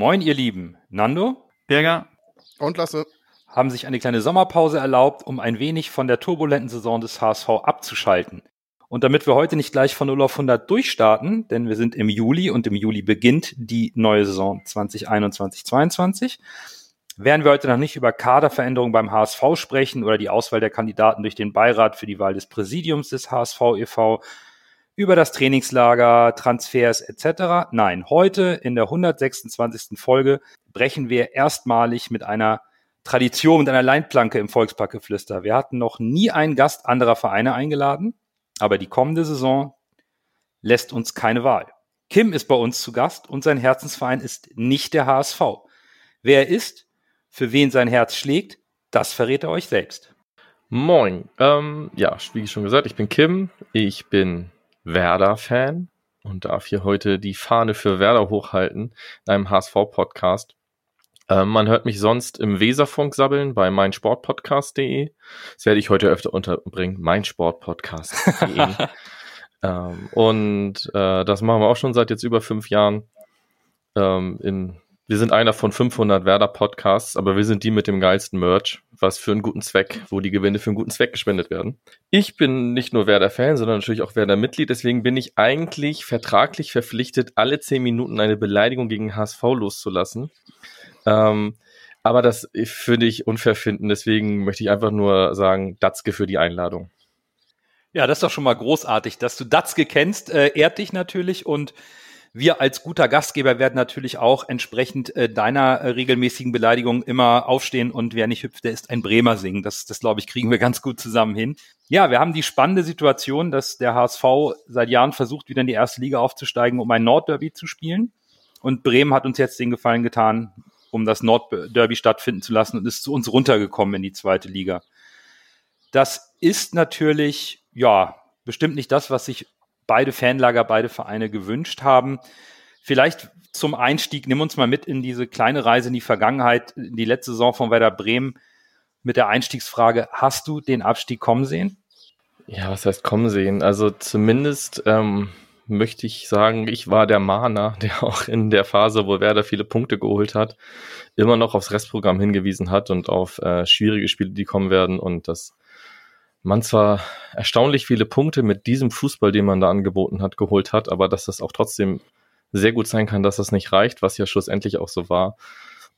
Moin, ihr Lieben. Nando? Berger? Und Lasse? Haben sich eine kleine Sommerpause erlaubt, um ein wenig von der turbulenten Saison des HSV abzuschalten. Und damit wir heute nicht gleich von 0 auf 100 durchstarten, denn wir sind im Juli und im Juli beginnt die neue Saison 2021-22, werden wir heute noch nicht über Kaderveränderungen beim HSV sprechen oder die Auswahl der Kandidaten durch den Beirat für die Wahl des Präsidiums des HSV e.V., über das Trainingslager, Transfers etc. Nein, heute in der 126. Folge brechen wir erstmalig mit einer Tradition, mit einer Leitplanke im Volksparkgeflüster. Wir hatten noch nie einen Gast anderer Vereine eingeladen. Aber die kommende Saison lässt uns keine Wahl. Kim ist bei uns zu Gast und sein Herzensverein ist nicht der HSV. Wer er ist, für wen sein Herz schlägt, das verrät er euch selbst. Moin. Ähm, ja, wie schon gesagt, ich bin Kim. Ich bin Werder-Fan und darf hier heute die Fahne für Werder hochhalten in einem HSV-Podcast. Ähm, man hört mich sonst im Weserfunk sabbeln bei meinsportpodcast.de. Das werde ich heute öfter unterbringen. Meinsportpodcast.de. ähm, und äh, das machen wir auch schon seit jetzt über fünf Jahren. Ähm, in, wir sind einer von 500 Werder-Podcasts, aber wir sind die mit dem geilsten Merch, was für einen guten Zweck, wo die Gewinne für einen guten Zweck gespendet werden. Ich bin nicht nur Werder-Fan, sondern natürlich auch Werder-Mitglied. Deswegen bin ich eigentlich vertraglich verpflichtet, alle zehn Minuten eine Beleidigung gegen HSV loszulassen. Ähm, aber das finde ich unfair finden. Deswegen möchte ich einfach nur sagen, Datzke für die Einladung. Ja, das ist doch schon mal großartig, dass du Datzke kennst, äh, ehrt dich natürlich und wir als guter Gastgeber werden natürlich auch entsprechend äh, deiner äh, regelmäßigen Beleidigung immer aufstehen und wer nicht hüpft, der ist ein Bremer singen. Das, das glaube ich, kriegen wir ganz gut zusammen hin. Ja, wir haben die spannende Situation, dass der HSV seit Jahren versucht, wieder in die erste Liga aufzusteigen, um ein Nordderby zu spielen. Und Bremen hat uns jetzt den Gefallen getan, um das Nordderby stattfinden zu lassen und ist zu uns runtergekommen in die zweite Liga. Das ist natürlich, ja, bestimmt nicht das, was sich beide Fanlager, beide Vereine gewünscht haben. Vielleicht zum Einstieg, nimm uns mal mit in diese kleine Reise in die Vergangenheit, in die letzte Saison von Werder Bremen mit der Einstiegsfrage, hast du den Abstieg kommen sehen? Ja, was heißt kommen sehen? Also zumindest ähm, möchte ich sagen, ich war der Mahner, der auch in der Phase, wo Werder viele Punkte geholt hat, immer noch aufs Restprogramm hingewiesen hat und auf äh, schwierige Spiele, die kommen werden und dass man zwar erstaunlich viele Punkte mit diesem Fußball, den man da angeboten hat, geholt hat, aber dass das auch trotzdem sehr gut sein kann, dass das nicht reicht, was ja schlussendlich auch so war.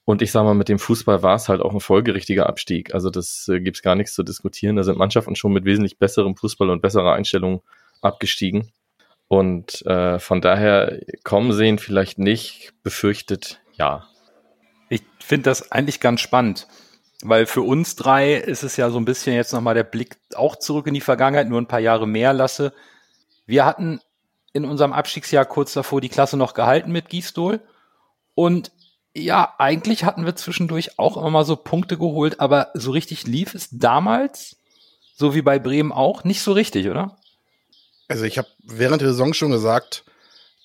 Und ich sage mal, mit dem Fußball war es halt auch ein folgerichtiger Abstieg. Also das äh, gibt es gar nichts zu diskutieren. Da sind Mannschaften schon mit wesentlich besserem Fußball und besserer Einstellung abgestiegen. Und äh, von daher kommen sehen vielleicht nicht, befürchtet ja. Ich finde das eigentlich ganz spannend, weil für uns drei ist es ja so ein bisschen jetzt nochmal der Blick auch zurück in die Vergangenheit, nur ein paar Jahre mehr lasse. Wir hatten in unserem Abstiegsjahr kurz davor die Klasse noch gehalten mit Gießdol. Und ja, eigentlich hatten wir zwischendurch auch immer mal so Punkte geholt, aber so richtig lief es damals, so wie bei Bremen auch, nicht so richtig, oder? Also ich habe während der Saison schon gesagt,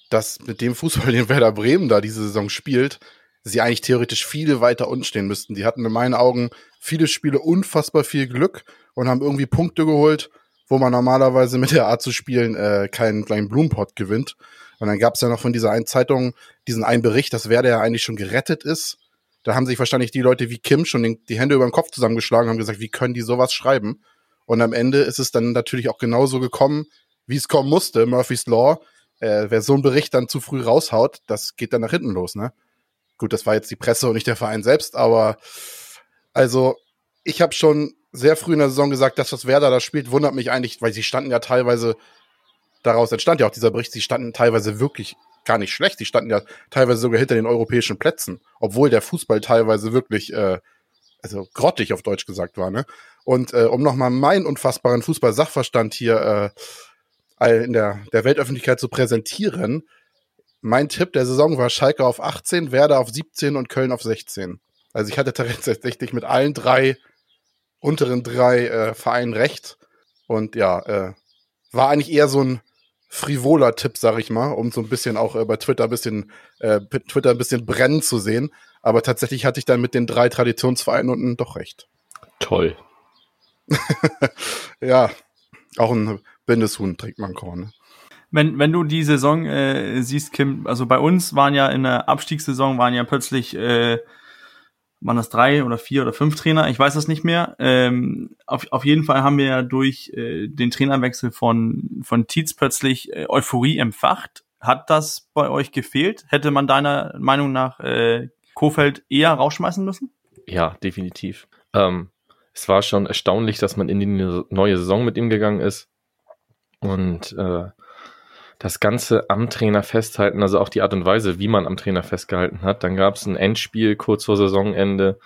dass mit dem Fußball, den Werder Bremen da diese Saison spielt, sie eigentlich theoretisch viel weiter unten stehen müssten. Die hatten in meinen Augen viele Spiele unfassbar viel Glück und haben irgendwie Punkte geholt, wo man normalerweise mit der Art zu spielen äh, keinen kleinen Blumenpott gewinnt. Und dann gab es ja noch von dieser einen Zeitung diesen einen Bericht, dass Werder ja eigentlich schon gerettet ist. Da haben sich wahrscheinlich die Leute wie Kim schon den, die Hände über den Kopf zusammengeschlagen und haben gesagt, wie können die sowas schreiben? Und am Ende ist es dann natürlich auch genauso gekommen, wie es kommen musste, Murphy's Law. Äh, wer so einen Bericht dann zu früh raushaut, das geht dann nach hinten los, ne? Gut, das war jetzt die Presse und nicht der Verein selbst, aber also ich habe schon sehr früh in der Saison gesagt, dass das Werder da spielt, wundert mich eigentlich, weil sie standen ja teilweise, daraus entstand ja auch dieser Bericht, sie standen teilweise wirklich gar nicht schlecht, sie standen ja teilweise sogar hinter den europäischen Plätzen, obwohl der Fußball teilweise wirklich, äh, also grottig auf Deutsch gesagt war, ne? Und äh, um nochmal meinen unfassbaren Fußball-Sachverstand hier äh, in der, der Weltöffentlichkeit zu präsentieren. Mein Tipp der Saison war Schalke auf 18, Werder auf 17 und Köln auf 16. Also ich hatte tatsächlich mit allen drei unteren drei äh, Vereinen recht. Und ja, äh, war eigentlich eher so ein frivoler Tipp, sag ich mal, um so ein bisschen auch äh, bei Twitter ein bisschen, äh, Twitter ein bisschen brennen zu sehen. Aber tatsächlich hatte ich dann mit den drei Traditionsvereinen unten doch recht. Toll. ja, auch ein Bindeshuhn trägt man Korn. Ne? Wenn, wenn du die Saison äh, siehst, Kim, also bei uns waren ja in der Abstiegssaison waren ja plötzlich äh, waren das drei oder vier oder fünf Trainer, ich weiß das nicht mehr. Ähm, auf, auf jeden Fall haben wir ja durch äh, den Trainerwechsel von, von Tietz plötzlich äh, Euphorie empfacht. Hat das bei euch gefehlt? Hätte man deiner Meinung nach äh, Kofeld eher rausschmeißen müssen? Ja, definitiv. Ähm, es war schon erstaunlich, dass man in die neue Saison mit ihm gegangen ist. Und äh, das Ganze am Trainer festhalten, also auch die Art und Weise, wie man am Trainer festgehalten hat. Dann gab es ein Endspiel kurz vor Saisonende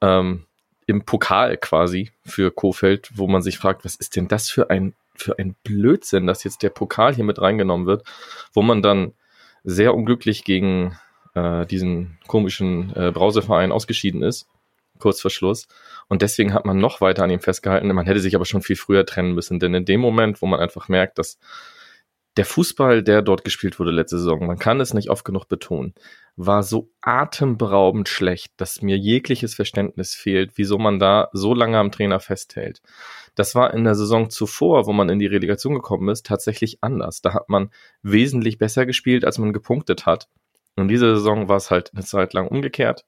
ähm, im Pokal quasi für Kofeld, wo man sich fragt, was ist denn das für ein, für ein Blödsinn, dass jetzt der Pokal hier mit reingenommen wird, wo man dann sehr unglücklich gegen äh, diesen komischen äh, Brauseverein ausgeschieden ist, kurz vor Schluss. Und deswegen hat man noch weiter an ihm festgehalten. Man hätte sich aber schon viel früher trennen müssen, denn in dem Moment, wo man einfach merkt, dass der Fußball, der dort gespielt wurde letzte Saison, man kann es nicht oft genug betonen, war so atemberaubend schlecht, dass mir jegliches Verständnis fehlt, wieso man da so lange am Trainer festhält. Das war in der Saison zuvor, wo man in die Relegation gekommen ist, tatsächlich anders. Da hat man wesentlich besser gespielt, als man gepunktet hat. Und diese Saison war es halt eine Zeit lang umgekehrt.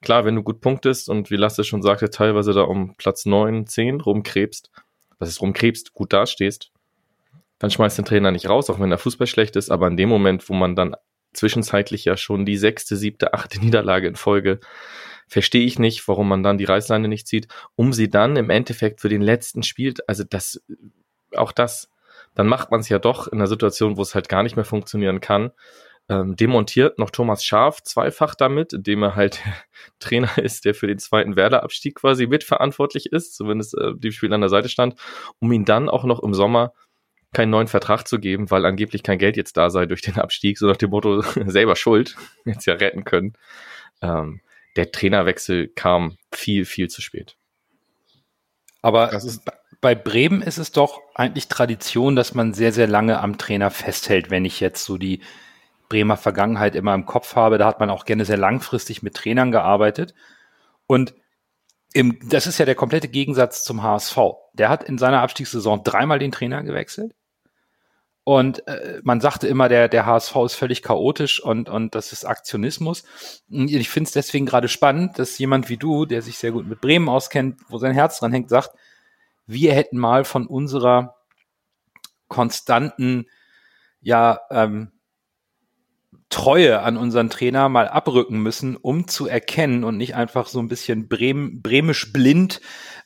Klar, wenn du gut punktest und wie Lasse schon sagte, teilweise da um Platz neun, zehn rumkrebst, was ist rumkrebst, gut dastehst, dann schmeißt den Trainer nicht raus, auch wenn der Fußball schlecht ist, aber in dem Moment, wo man dann zwischenzeitlich ja schon die sechste, siebte, achte Niederlage in Folge, verstehe ich nicht, warum man dann die Reißleine nicht zieht, um sie dann im Endeffekt für den letzten spielt, also das, auch das, dann macht man es ja doch in einer Situation, wo es halt gar nicht mehr funktionieren kann, ähm, demontiert noch Thomas Schaf zweifach damit, indem er halt Trainer ist, der für den zweiten Werder-Abstieg quasi mitverantwortlich ist, zumindest äh, dem Spiel an der Seite stand, um ihn dann auch noch im Sommer keinen neuen Vertrag zu geben, weil angeblich kein Geld jetzt da sei durch den Abstieg, so nach dem Motto, selber schuld, jetzt ja retten können. Ähm, der Trainerwechsel kam viel, viel zu spät. Aber bei Bremen ist es doch eigentlich Tradition, dass man sehr, sehr lange am Trainer festhält, wenn ich jetzt so die Bremer Vergangenheit immer im Kopf habe. Da hat man auch gerne sehr langfristig mit Trainern gearbeitet. Und im, das ist ja der komplette Gegensatz zum HSV. Der hat in seiner Abstiegssaison dreimal den Trainer gewechselt. Und äh, man sagte immer, der, der HSV ist völlig chaotisch und, und das ist Aktionismus. Ich finde es deswegen gerade spannend, dass jemand wie du, der sich sehr gut mit Bremen auskennt, wo sein Herz dran hängt, sagt, wir hätten mal von unserer konstanten, ja, ähm, Treue an unseren Trainer mal abrücken müssen, um zu erkennen und nicht einfach so ein bisschen brem, bremisch blind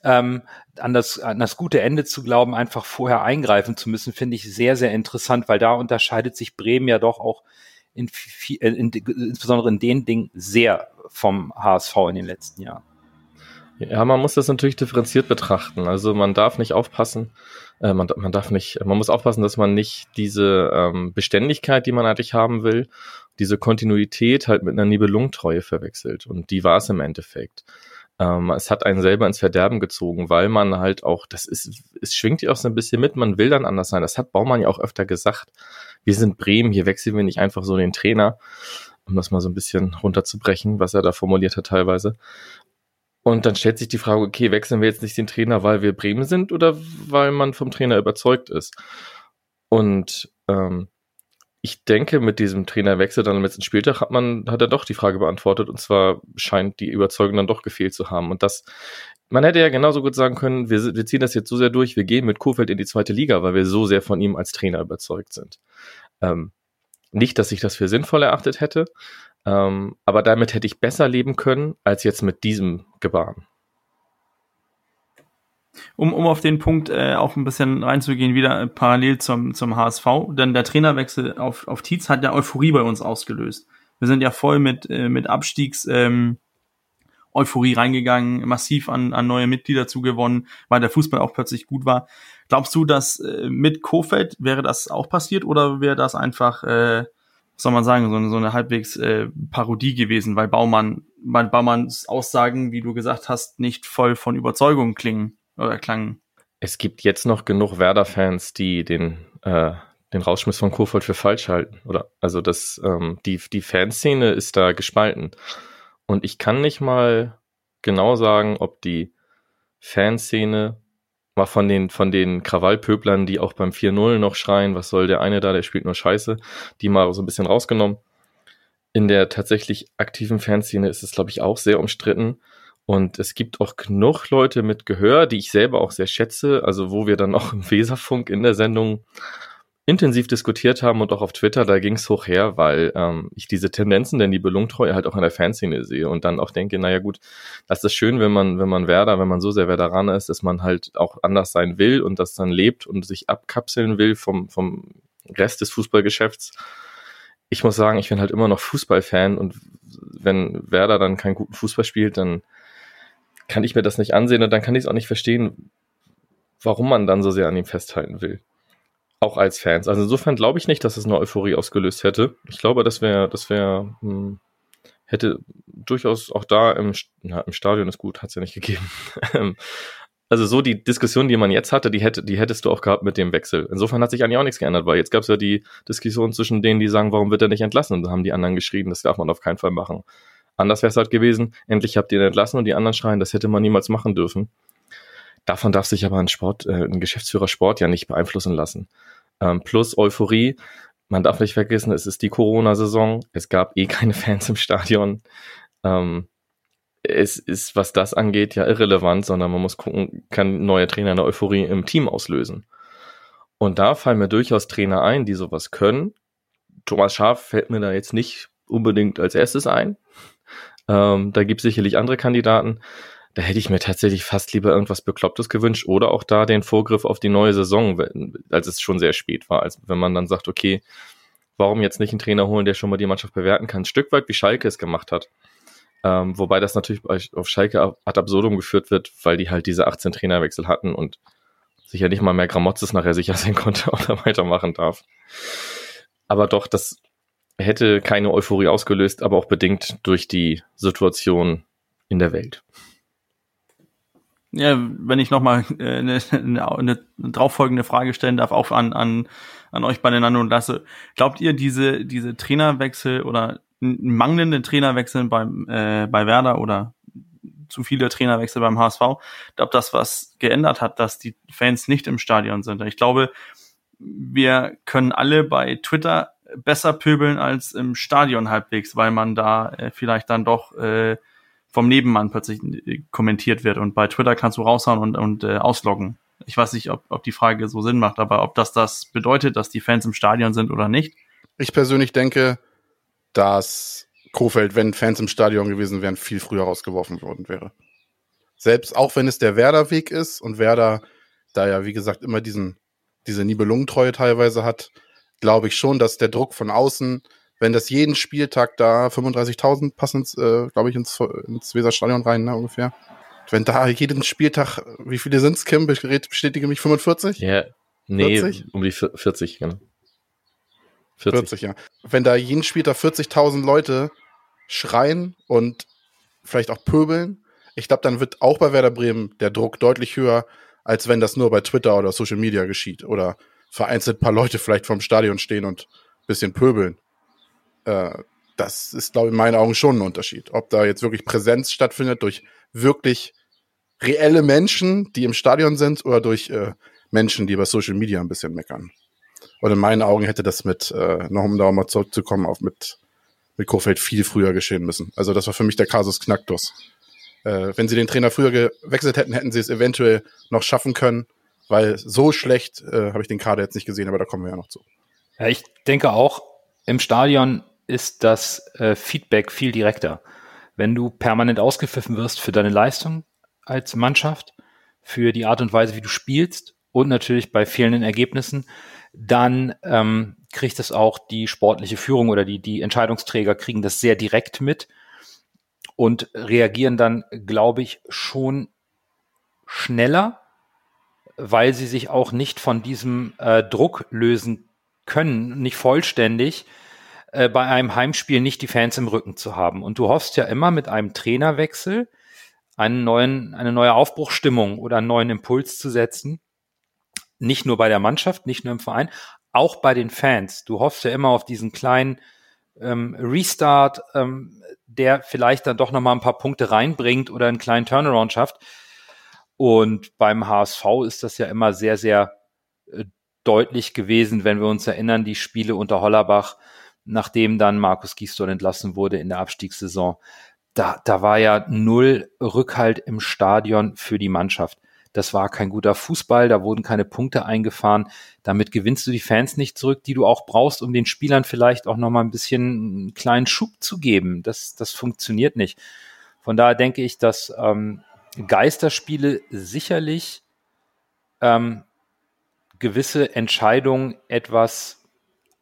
ähm, an, das, an das gute Ende zu glauben, einfach vorher eingreifen zu müssen, finde ich sehr, sehr interessant, weil da unterscheidet sich Bremen ja doch auch in, in, in, insbesondere in den Dingen sehr vom HSV in den letzten Jahren. Ja, man muss das natürlich differenziert betrachten. Also man darf nicht aufpassen, äh, man, man darf nicht, man muss aufpassen, dass man nicht diese ähm, Beständigkeit, die man eigentlich haben will, diese Kontinuität halt mit einer Nibelungtreue verwechselt. Und die war es im Endeffekt. Ähm, es hat einen selber ins Verderben gezogen, weil man halt auch, das ist, es schwingt ja auch so ein bisschen mit, man will dann anders sein. Das hat Baumann ja auch öfter gesagt. Wir sind Bremen, hier wechseln wir nicht einfach so den Trainer, um das mal so ein bisschen runterzubrechen, was er da formuliert hat teilweise. Und dann stellt sich die Frage, okay, wechseln wir jetzt nicht den Trainer, weil wir Bremen sind oder weil man vom Trainer überzeugt ist? Und ähm, ich denke, mit diesem Trainerwechsel dann am letzten Spieltag hat man, hat er doch die Frage beantwortet und zwar scheint die Überzeugung dann doch gefehlt zu haben. Und das, man hätte ja genauso gut sagen können, wir, wir ziehen das jetzt so sehr durch, wir gehen mit Kofeld in die zweite Liga, weil wir so sehr von ihm als Trainer überzeugt sind. Ähm, nicht, dass ich das für sinnvoll erachtet hätte, ähm, aber damit hätte ich besser leben können, als jetzt mit diesem Gebaren. Um, um auf den Punkt äh, auch ein bisschen reinzugehen, wieder äh, parallel zum, zum HSV, denn der Trainerwechsel auf, auf Tietz hat ja Euphorie bei uns ausgelöst. Wir sind ja voll mit, äh, mit Abstiegs ähm, Euphorie reingegangen, massiv an, an neue Mitglieder zugewonnen, weil der Fußball auch plötzlich gut war. Glaubst du, dass äh, mit Kofeld wäre das auch passiert oder wäre das einfach äh, soll man sagen, so, so eine halbwegs äh, Parodie gewesen, weil Baumann, weil Baumanns Aussagen, wie du gesagt hast, nicht voll von Überzeugung klingen oder klangen. Es gibt jetzt noch genug Werder-Fans, die den, äh, den Rausschmiss von Kofeld für falsch halten. Oder also das, ähm, die, die Fanszene ist da gespalten. Und ich kann nicht mal genau sagen, ob die Fanszene mal von den, von den Krawallpöblern, die auch beim 4-0 noch schreien, was soll der eine da, der spielt nur Scheiße, die mal so ein bisschen rausgenommen. In der tatsächlich aktiven Fanszene ist es, glaube ich, auch sehr umstritten. Und es gibt auch genug Leute mit Gehör, die ich selber auch sehr schätze, also wo wir dann auch im Weserfunk in der Sendung intensiv diskutiert haben und auch auf Twitter, da ging es hoch her, weil ähm, ich diese Tendenzen der Nibelungtreue halt auch in der Fanszene sehe und dann auch denke, naja gut, das ist schön, wenn man, wenn man Werder, wenn man so sehr Werderaner ist, dass man halt auch anders sein will und das dann lebt und sich abkapseln will vom, vom Rest des Fußballgeschäfts. Ich muss sagen, ich bin halt immer noch Fußballfan und wenn Werder dann keinen guten Fußball spielt, dann kann ich mir das nicht ansehen und dann kann ich es auch nicht verstehen, warum man dann so sehr an ihm festhalten will auch als Fans. Also insofern glaube ich nicht, dass es eine Euphorie ausgelöst hätte. Ich glaube, das wäre, das wäre, hm, hätte durchaus auch da im, na, im Stadion ist gut, hat es ja nicht gegeben. Ähm, also so die Diskussion, die man jetzt hatte, die hätte, die hättest du auch gehabt mit dem Wechsel. Insofern hat sich eigentlich auch nichts geändert, weil jetzt gab es ja die Diskussion zwischen denen, die sagen, warum wird er nicht entlassen? Und dann haben die anderen geschrieben, das darf man auf keinen Fall machen. Anders wäre es halt gewesen, endlich habt ihr ihn entlassen und die anderen schreien, das hätte man niemals machen dürfen. Davon darf sich aber ein Sport, äh, ein Geschäftsführer Sport ja nicht beeinflussen lassen. Ähm, plus Euphorie. Man darf nicht vergessen, es ist die Corona-Saison. Es gab eh keine Fans im Stadion. Ähm, es ist, was das angeht, ja irrelevant, sondern man muss gucken, kann neuer Trainer eine Euphorie im Team auslösen. Und da fallen mir durchaus Trainer ein, die sowas können. Thomas Schaf fällt mir da jetzt nicht unbedingt als erstes ein. Ähm, da gibt es sicherlich andere Kandidaten da hätte ich mir tatsächlich fast lieber irgendwas Beklopptes gewünscht oder auch da den Vorgriff auf die neue Saison, als es schon sehr spät war, als wenn man dann sagt, okay, warum jetzt nicht einen Trainer holen, der schon mal die Mannschaft bewerten kann? Ein Stück weit wie Schalke es gemacht hat. Ähm, wobei das natürlich auf Schalke ad absurdum geführt wird, weil die halt diese 18 Trainerwechsel hatten und sicher nicht mal mehr Gramotzes nachher sicher sein konnte oder weitermachen darf. Aber doch, das hätte keine Euphorie ausgelöst, aber auch bedingt durch die Situation in der Welt. Ja, wenn ich nochmal äh, eine, eine, eine drauffolgende Frage stellen darf, auch an, an, an euch beieinander und lasse. Glaubt ihr, diese, diese Trainerwechsel oder mangelnde Trainerwechsel beim, äh, bei Werder oder zu viele Trainerwechsel beim HSV, ob das was geändert hat, dass die Fans nicht im Stadion sind? Ich glaube, wir können alle bei Twitter besser pöbeln als im Stadion halbwegs, weil man da äh, vielleicht dann doch äh, vom Nebenmann plötzlich äh, kommentiert wird und bei Twitter kannst du raushauen und, und äh, ausloggen. Ich weiß nicht, ob, ob die Frage so Sinn macht, aber ob das das bedeutet, dass die Fans im Stadion sind oder nicht. Ich persönlich denke, dass Kofeld, wenn Fans im Stadion gewesen wären, viel früher rausgeworfen worden wäre. Selbst auch wenn es der Werder-Weg ist und Werder da ja, wie gesagt, immer diesen, diese Nibelungentreue teilweise hat, glaube ich schon, dass der Druck von außen wenn das jeden Spieltag da 35.000 passen, äh, glaube ich, ins, ins Weserstadion rein, ne, ungefähr. Wenn da jeden Spieltag, wie viele sind's, Kim? Bestätige mich 45? Ja, nee, 40? um die 40, genau. 40. 40, ja. Wenn da jeden Spieltag 40.000 Leute schreien und vielleicht auch pöbeln, ich glaube, dann wird auch bei Werder Bremen der Druck deutlich höher, als wenn das nur bei Twitter oder Social Media geschieht oder vereinzelt ein paar Leute vielleicht vorm Stadion stehen und bisschen pöbeln. Äh, das ist, glaube ich, in meinen Augen schon ein Unterschied. Ob da jetzt wirklich Präsenz stattfindet durch wirklich reelle Menschen, die im Stadion sind, oder durch äh, Menschen, die über Social Media ein bisschen meckern. Und in meinen Augen hätte das mit, äh, noch um da mal zurückzukommen, auch mit, mit Kofeld viel früher geschehen müssen. Also das war für mich der Kasus Knacktus. Äh, wenn sie den Trainer früher gewechselt hätten, hätten sie es eventuell noch schaffen können, weil so schlecht äh, habe ich den Kader jetzt nicht gesehen, aber da kommen wir ja noch zu. Ja, ich denke auch, im Stadion ist das äh, Feedback viel direkter. Wenn du permanent ausgepfiffen wirst für deine Leistung als Mannschaft, für die Art und Weise, wie du spielst und natürlich bei fehlenden Ergebnissen, dann ähm, kriegt es auch die sportliche Führung oder die, die Entscheidungsträger kriegen das sehr direkt mit und reagieren dann, glaube ich, schon schneller, weil sie sich auch nicht von diesem äh, Druck lösen können, nicht vollständig, äh, bei einem Heimspiel nicht die Fans im Rücken zu haben. Und du hoffst ja immer mit einem Trainerwechsel einen neuen, eine neue Aufbruchstimmung oder einen neuen Impuls zu setzen. Nicht nur bei der Mannschaft, nicht nur im Verein, auch bei den Fans. Du hoffst ja immer auf diesen kleinen ähm, Restart, ähm, der vielleicht dann doch nochmal ein paar Punkte reinbringt oder einen kleinen Turnaround schafft. Und beim HSV ist das ja immer sehr, sehr äh, deutlich gewesen, wenn wir uns erinnern, die Spiele unter Hollerbach, nachdem dann Markus Gisdol entlassen wurde in der Abstiegssaison. Da, da war ja null Rückhalt im Stadion für die Mannschaft. Das war kein guter Fußball, da wurden keine Punkte eingefahren. Damit gewinnst du die Fans nicht zurück, die du auch brauchst, um den Spielern vielleicht auch nochmal ein bisschen einen kleinen Schub zu geben. Das, das funktioniert nicht. Von daher denke ich, dass ähm, Geisterspiele sicherlich ähm, gewisse Entscheidungen etwas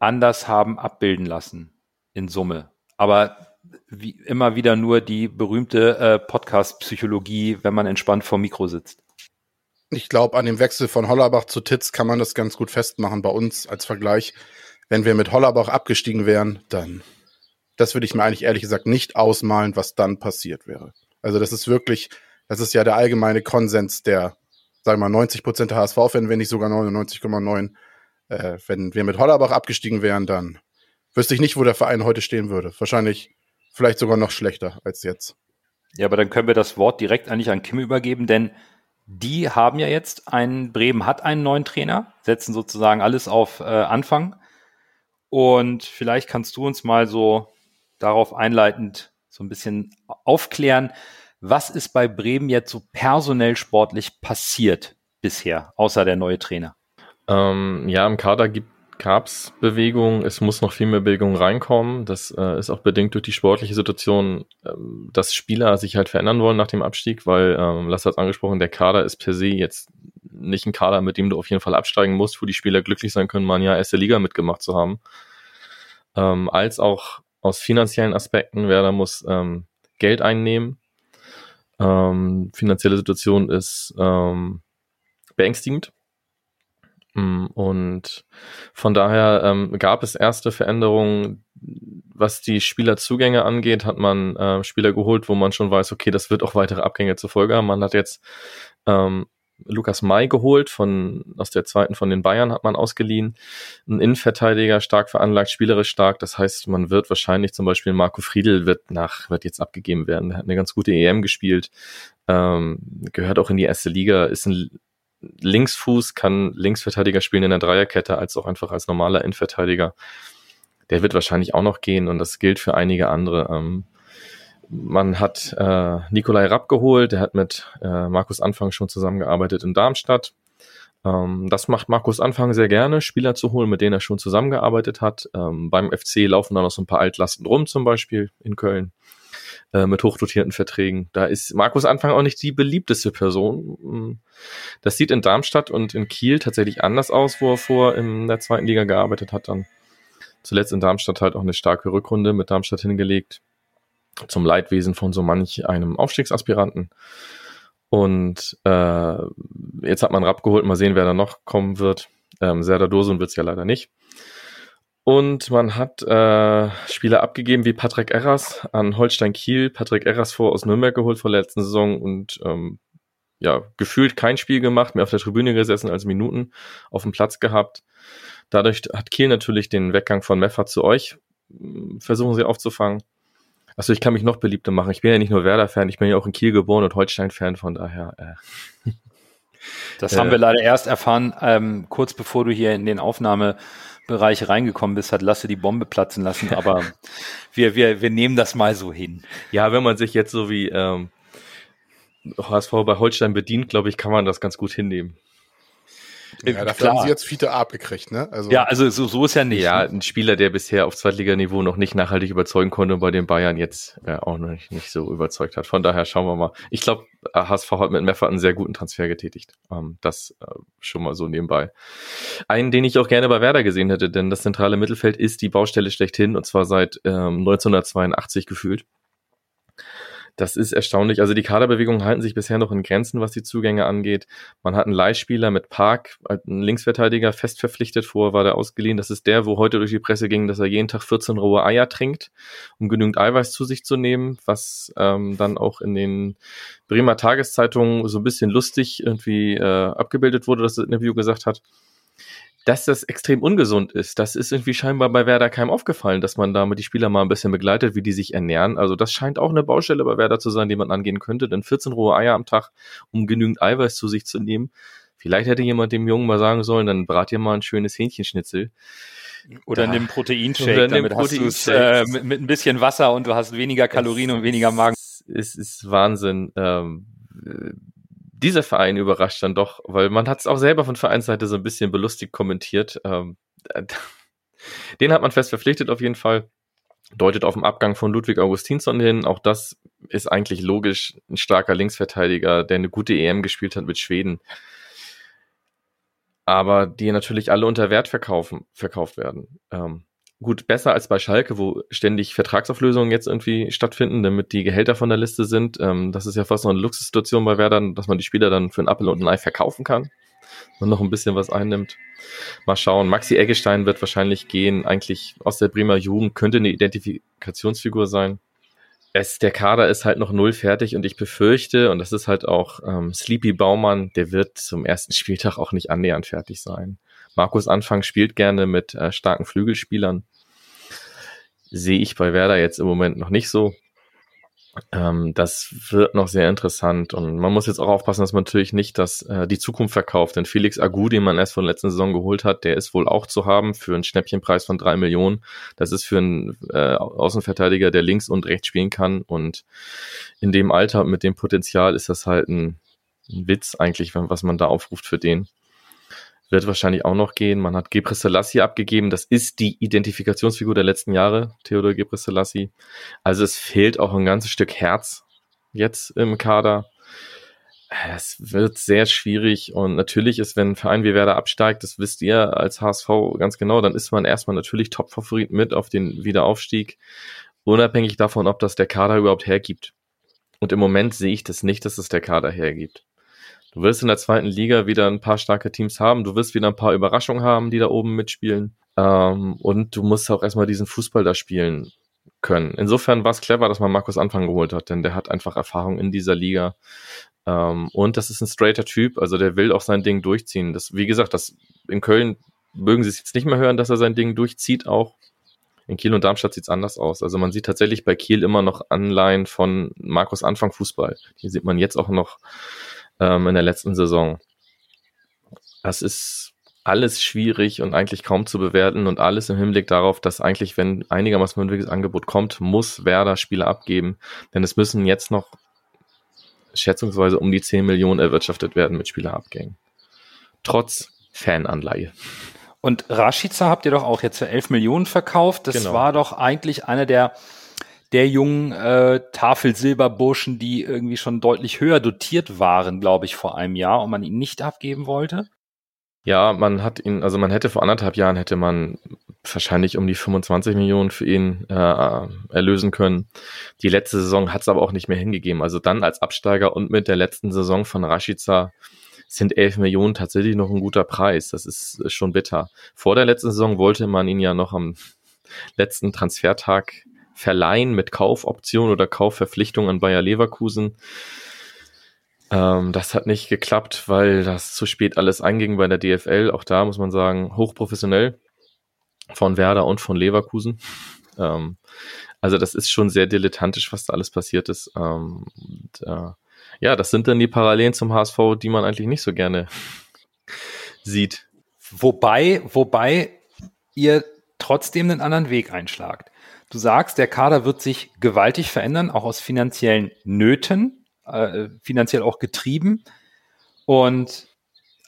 anders haben abbilden lassen in Summe. Aber wie immer wieder nur die berühmte äh, Podcast-Psychologie, wenn man entspannt vor Mikro sitzt. Ich glaube, an dem Wechsel von Hollerbach zu Titz kann man das ganz gut festmachen bei uns als Vergleich. Wenn wir mit Hollerbach abgestiegen wären, dann, das würde ich mir eigentlich ehrlich gesagt nicht ausmalen, was dann passiert wäre. Also das ist wirklich, das ist ja der allgemeine Konsens der, sagen wir mal, 90 Prozent der HSV-Fan, wenn nicht sogar 99,9. Äh, wenn wir mit Hollerbach abgestiegen wären, dann wüsste ich nicht, wo der Verein heute stehen würde. Wahrscheinlich vielleicht sogar noch schlechter als jetzt. Ja, aber dann können wir das Wort direkt eigentlich an Kim übergeben, denn die haben ja jetzt einen, Bremen hat einen neuen Trainer, setzen sozusagen alles auf äh, Anfang. Und vielleicht kannst du uns mal so darauf einleitend so ein bisschen aufklären, was ist bei Bremen jetzt so personell sportlich passiert bisher, außer der neue Trainer? Ähm, ja, im Kader gibt gab es Bewegung, es muss noch viel mehr Bewegung reinkommen. Das äh, ist auch bedingt durch die sportliche Situation, ähm, dass Spieler sich halt verändern wollen nach dem Abstieg, weil, ähm, Lasse hat angesprochen, der Kader ist per se jetzt nicht ein Kader, mit dem du auf jeden Fall absteigen musst, wo die Spieler glücklich sein können, mal ein Jahr erste Liga mitgemacht zu haben. Ähm, als auch aus finanziellen Aspekten, Werder muss ähm, Geld einnehmen. Ähm, finanzielle Situation ist ähm, beängstigend und von daher ähm, gab es erste Veränderungen, was die Spielerzugänge angeht, hat man äh, Spieler geholt, wo man schon weiß, okay, das wird auch weitere Abgänge zur Folge haben. Man hat jetzt ähm, Lukas May geholt, von, aus der zweiten von den Bayern hat man ausgeliehen. Ein Innenverteidiger, stark veranlagt, spielerisch stark. Das heißt, man wird wahrscheinlich zum Beispiel Marco Friedel wird nach, wird jetzt abgegeben werden. Der hat eine ganz gute EM gespielt, ähm, gehört auch in die erste Liga, ist ein Linksfuß, kann Linksverteidiger spielen in der Dreierkette, als auch einfach als normaler Innenverteidiger. Der wird wahrscheinlich auch noch gehen und das gilt für einige andere. Ähm, man hat äh, Nikolai Rapp geholt, der hat mit äh, Markus Anfang schon zusammengearbeitet in Darmstadt. Ähm, das macht Markus Anfang sehr gerne, Spieler zu holen, mit denen er schon zusammengearbeitet hat. Ähm, beim FC laufen da noch so ein paar Altlasten rum, zum Beispiel in Köln. Äh, mit hochdotierten Verträgen. Da ist Markus Anfang auch nicht die beliebteste Person. Mm. Das sieht in Darmstadt und in Kiel tatsächlich anders aus, wo er vor in der zweiten Liga gearbeitet hat. Dann zuletzt in Darmstadt halt auch eine starke Rückrunde mit Darmstadt hingelegt. Zum Leidwesen von so manch einem Aufstiegsaspiranten. Und äh, jetzt hat man Rapp geholt, mal sehen, wer da noch kommen wird. Ähm, Serdar Dosun wird es ja leider nicht. Und man hat äh, Spieler abgegeben wie Patrick Erras an Holstein Kiel, Patrick Erras vor aus Nürnberg geholt vor der letzten Saison und ähm, ja, gefühlt kein Spiel gemacht, mehr auf der Tribüne gesessen als Minuten auf dem Platz gehabt. Dadurch hat Kiel natürlich den Weggang von Meffert zu euch. Hm, versuchen sie aufzufangen. Also ich kann mich noch beliebter machen. Ich bin ja nicht nur Werder-Fan, ich bin ja auch in Kiel geboren und Holstein-Fan, von daher. Äh. Das haben wir leider erst erfahren, ähm, kurz bevor du hier in den Aufnahme Bereich reingekommen bist, hat Lasse die Bombe platzen lassen, aber wir, wir, wir nehmen das mal so hin. Ja, wenn man sich jetzt so wie ähm, HSV bei Holstein bedient, glaube ich, kann man das ganz gut hinnehmen. Ja, dafür Klar. haben sie jetzt Fiete abgekriegt, ne? Also ja, also so, so ist ja nicht. Ja, ein Spieler, der bisher auf Zweitliganiveau noch nicht nachhaltig überzeugen konnte und bei den Bayern jetzt äh, auch noch nicht, nicht so überzeugt hat. Von daher schauen wir mal. Ich glaube, HSV hat mit Meffer einen sehr guten Transfer getätigt. Ähm, das äh, schon mal so nebenbei. Einen, den ich auch gerne bei Werder gesehen hätte, denn das zentrale Mittelfeld ist die Baustelle schlechthin und zwar seit ähm, 1982 gefühlt. Das ist erstaunlich. Also die Kaderbewegungen halten sich bisher noch in Grenzen, was die Zugänge angeht. Man hat einen Leihspieler mit Park, einen Linksverteidiger fest verpflichtet. Vorher war der ausgeliehen. Das ist der, wo heute durch die Presse ging, dass er jeden Tag 14 rohe Eier trinkt, um genügend Eiweiß zu sich zu nehmen, was ähm, dann auch in den Bremer Tageszeitungen so ein bisschen lustig irgendwie äh, abgebildet wurde, dass das Interview gesagt hat. Dass das extrem ungesund ist, das ist irgendwie scheinbar bei Werder keinem aufgefallen, dass man damit die Spieler mal ein bisschen begleitet, wie die sich ernähren. Also das scheint auch eine Baustelle bei Werder zu sein, die man angehen könnte. Denn 14 rohe Eier am Tag, um genügend Eiweiß zu sich zu nehmen. Vielleicht hätte jemand dem Jungen mal sagen sollen, dann brat ihr mal ein schönes Hähnchenschnitzel. Oder nimm Proteinshake, oder damit Protein hast du äh, mit, mit, ein bisschen Wasser und du hast weniger Kalorien es, und weniger Magen. Es ist Wahnsinn. Ähm, dieser Verein überrascht dann doch, weil man hat es auch selber von Vereinsseite so ein bisschen belustigt kommentiert. Ähm, den hat man fest verpflichtet auf jeden Fall. Deutet auf den Abgang von Ludwig Augustinsson hin. Auch das ist eigentlich logisch. Ein starker Linksverteidiger, der eine gute EM gespielt hat mit Schweden. Aber die natürlich alle unter Wert verkaufen, verkauft werden. Ähm, gut, besser als bei Schalke, wo ständig Vertragsauflösungen jetzt irgendwie stattfinden, damit die Gehälter von der Liste sind. Ähm, das ist ja fast noch eine Luxussituation bei Werder, dass man die Spieler dann für ein Apple und ein Ei verkaufen kann und noch ein bisschen was einnimmt. Mal schauen. Maxi Eggestein wird wahrscheinlich gehen, eigentlich aus der Bremer Jugend, könnte eine Identifikationsfigur sein. Es, der Kader ist halt noch null fertig und ich befürchte, und das ist halt auch ähm, Sleepy Baumann, der wird zum ersten Spieltag auch nicht annähernd fertig sein. Markus Anfang spielt gerne mit äh, starken Flügelspielern sehe ich bei Werder jetzt im Moment noch nicht so. Ähm, das wird noch sehr interessant und man muss jetzt auch aufpassen, dass man natürlich nicht das, äh, die Zukunft verkauft. Denn Felix Agu, den man erst von der letzten Saison geholt hat, der ist wohl auch zu haben für einen Schnäppchenpreis von drei Millionen. Das ist für einen äh, Außenverteidiger, der links und rechts spielen kann und in dem Alter mit dem Potenzial ist das halt ein, ein Witz eigentlich, was man da aufruft für den wird wahrscheinlich auch noch gehen. Man hat Gebre Selassie abgegeben. Das ist die Identifikationsfigur der letzten Jahre, Theodor Gebre Selassie. Also es fehlt auch ein ganzes Stück Herz jetzt im Kader. Es wird sehr schwierig und natürlich ist, wenn ein Verein wie Werder absteigt, das wisst ihr als HSV ganz genau, dann ist man erstmal natürlich Top-Favorit mit auf den Wiederaufstieg, unabhängig davon, ob das der Kader überhaupt hergibt. Und im Moment sehe ich das nicht, dass es der Kader hergibt. Du wirst in der zweiten Liga wieder ein paar starke Teams haben. Du wirst wieder ein paar Überraschungen haben, die da oben mitspielen. Ähm, und du musst auch erstmal diesen Fußball da spielen können. Insofern war es clever, dass man Markus Anfang geholt hat, denn der hat einfach Erfahrung in dieser Liga. Ähm, und das ist ein straighter Typ, also der will auch sein Ding durchziehen. Das, wie gesagt, das in Köln mögen sie es jetzt nicht mehr hören, dass er sein Ding durchzieht auch. In Kiel und Darmstadt sieht es anders aus. Also man sieht tatsächlich bei Kiel immer noch Anleihen von Markus Anfang Fußball. Hier sieht man jetzt auch noch ähm, in der letzten Saison. Das ist alles schwierig und eigentlich kaum zu bewerten und alles im Hinblick darauf, dass eigentlich, wenn einigermaßen ein Angebot kommt, muss Werder Spieler abgeben, denn es müssen jetzt noch schätzungsweise um die 10 Millionen erwirtschaftet werden mit Spielerabgängen. Trotz Fananleihe. Und Rashica habt ihr doch auch jetzt für 11 Millionen verkauft. Das genau. war doch eigentlich einer der der jungen äh, Tafelsilberburschen, die irgendwie schon deutlich höher dotiert waren, glaube ich, vor einem Jahr und man ihn nicht abgeben wollte? Ja, man hat ihn, also man hätte vor anderthalb Jahren hätte man wahrscheinlich um die 25 Millionen für ihn äh, erlösen können. Die letzte Saison hat es aber auch nicht mehr hingegeben. Also dann als Absteiger und mit der letzten Saison von Rashica sind 11 Millionen tatsächlich noch ein guter Preis. Das ist schon bitter. Vor der letzten Saison wollte man ihn ja noch am letzten Transfertag verleihen mit Kaufoption oder Kaufverpflichtung an Bayer Leverkusen. Ähm, das hat nicht geklappt, weil das zu spät alles einging bei der DFL. Auch da muss man sagen, hochprofessionell von Werder und von Leverkusen. Ähm, also das ist schon sehr dilettantisch, was da alles passiert ist. Ähm, und, äh, ja, das sind dann die Parallelen zum HSV, die man eigentlich nicht so gerne sieht. Wobei, wobei ihr trotzdem einen anderen Weg einschlagt. Du sagst, der Kader wird sich gewaltig verändern, auch aus finanziellen Nöten, äh, finanziell auch getrieben. Und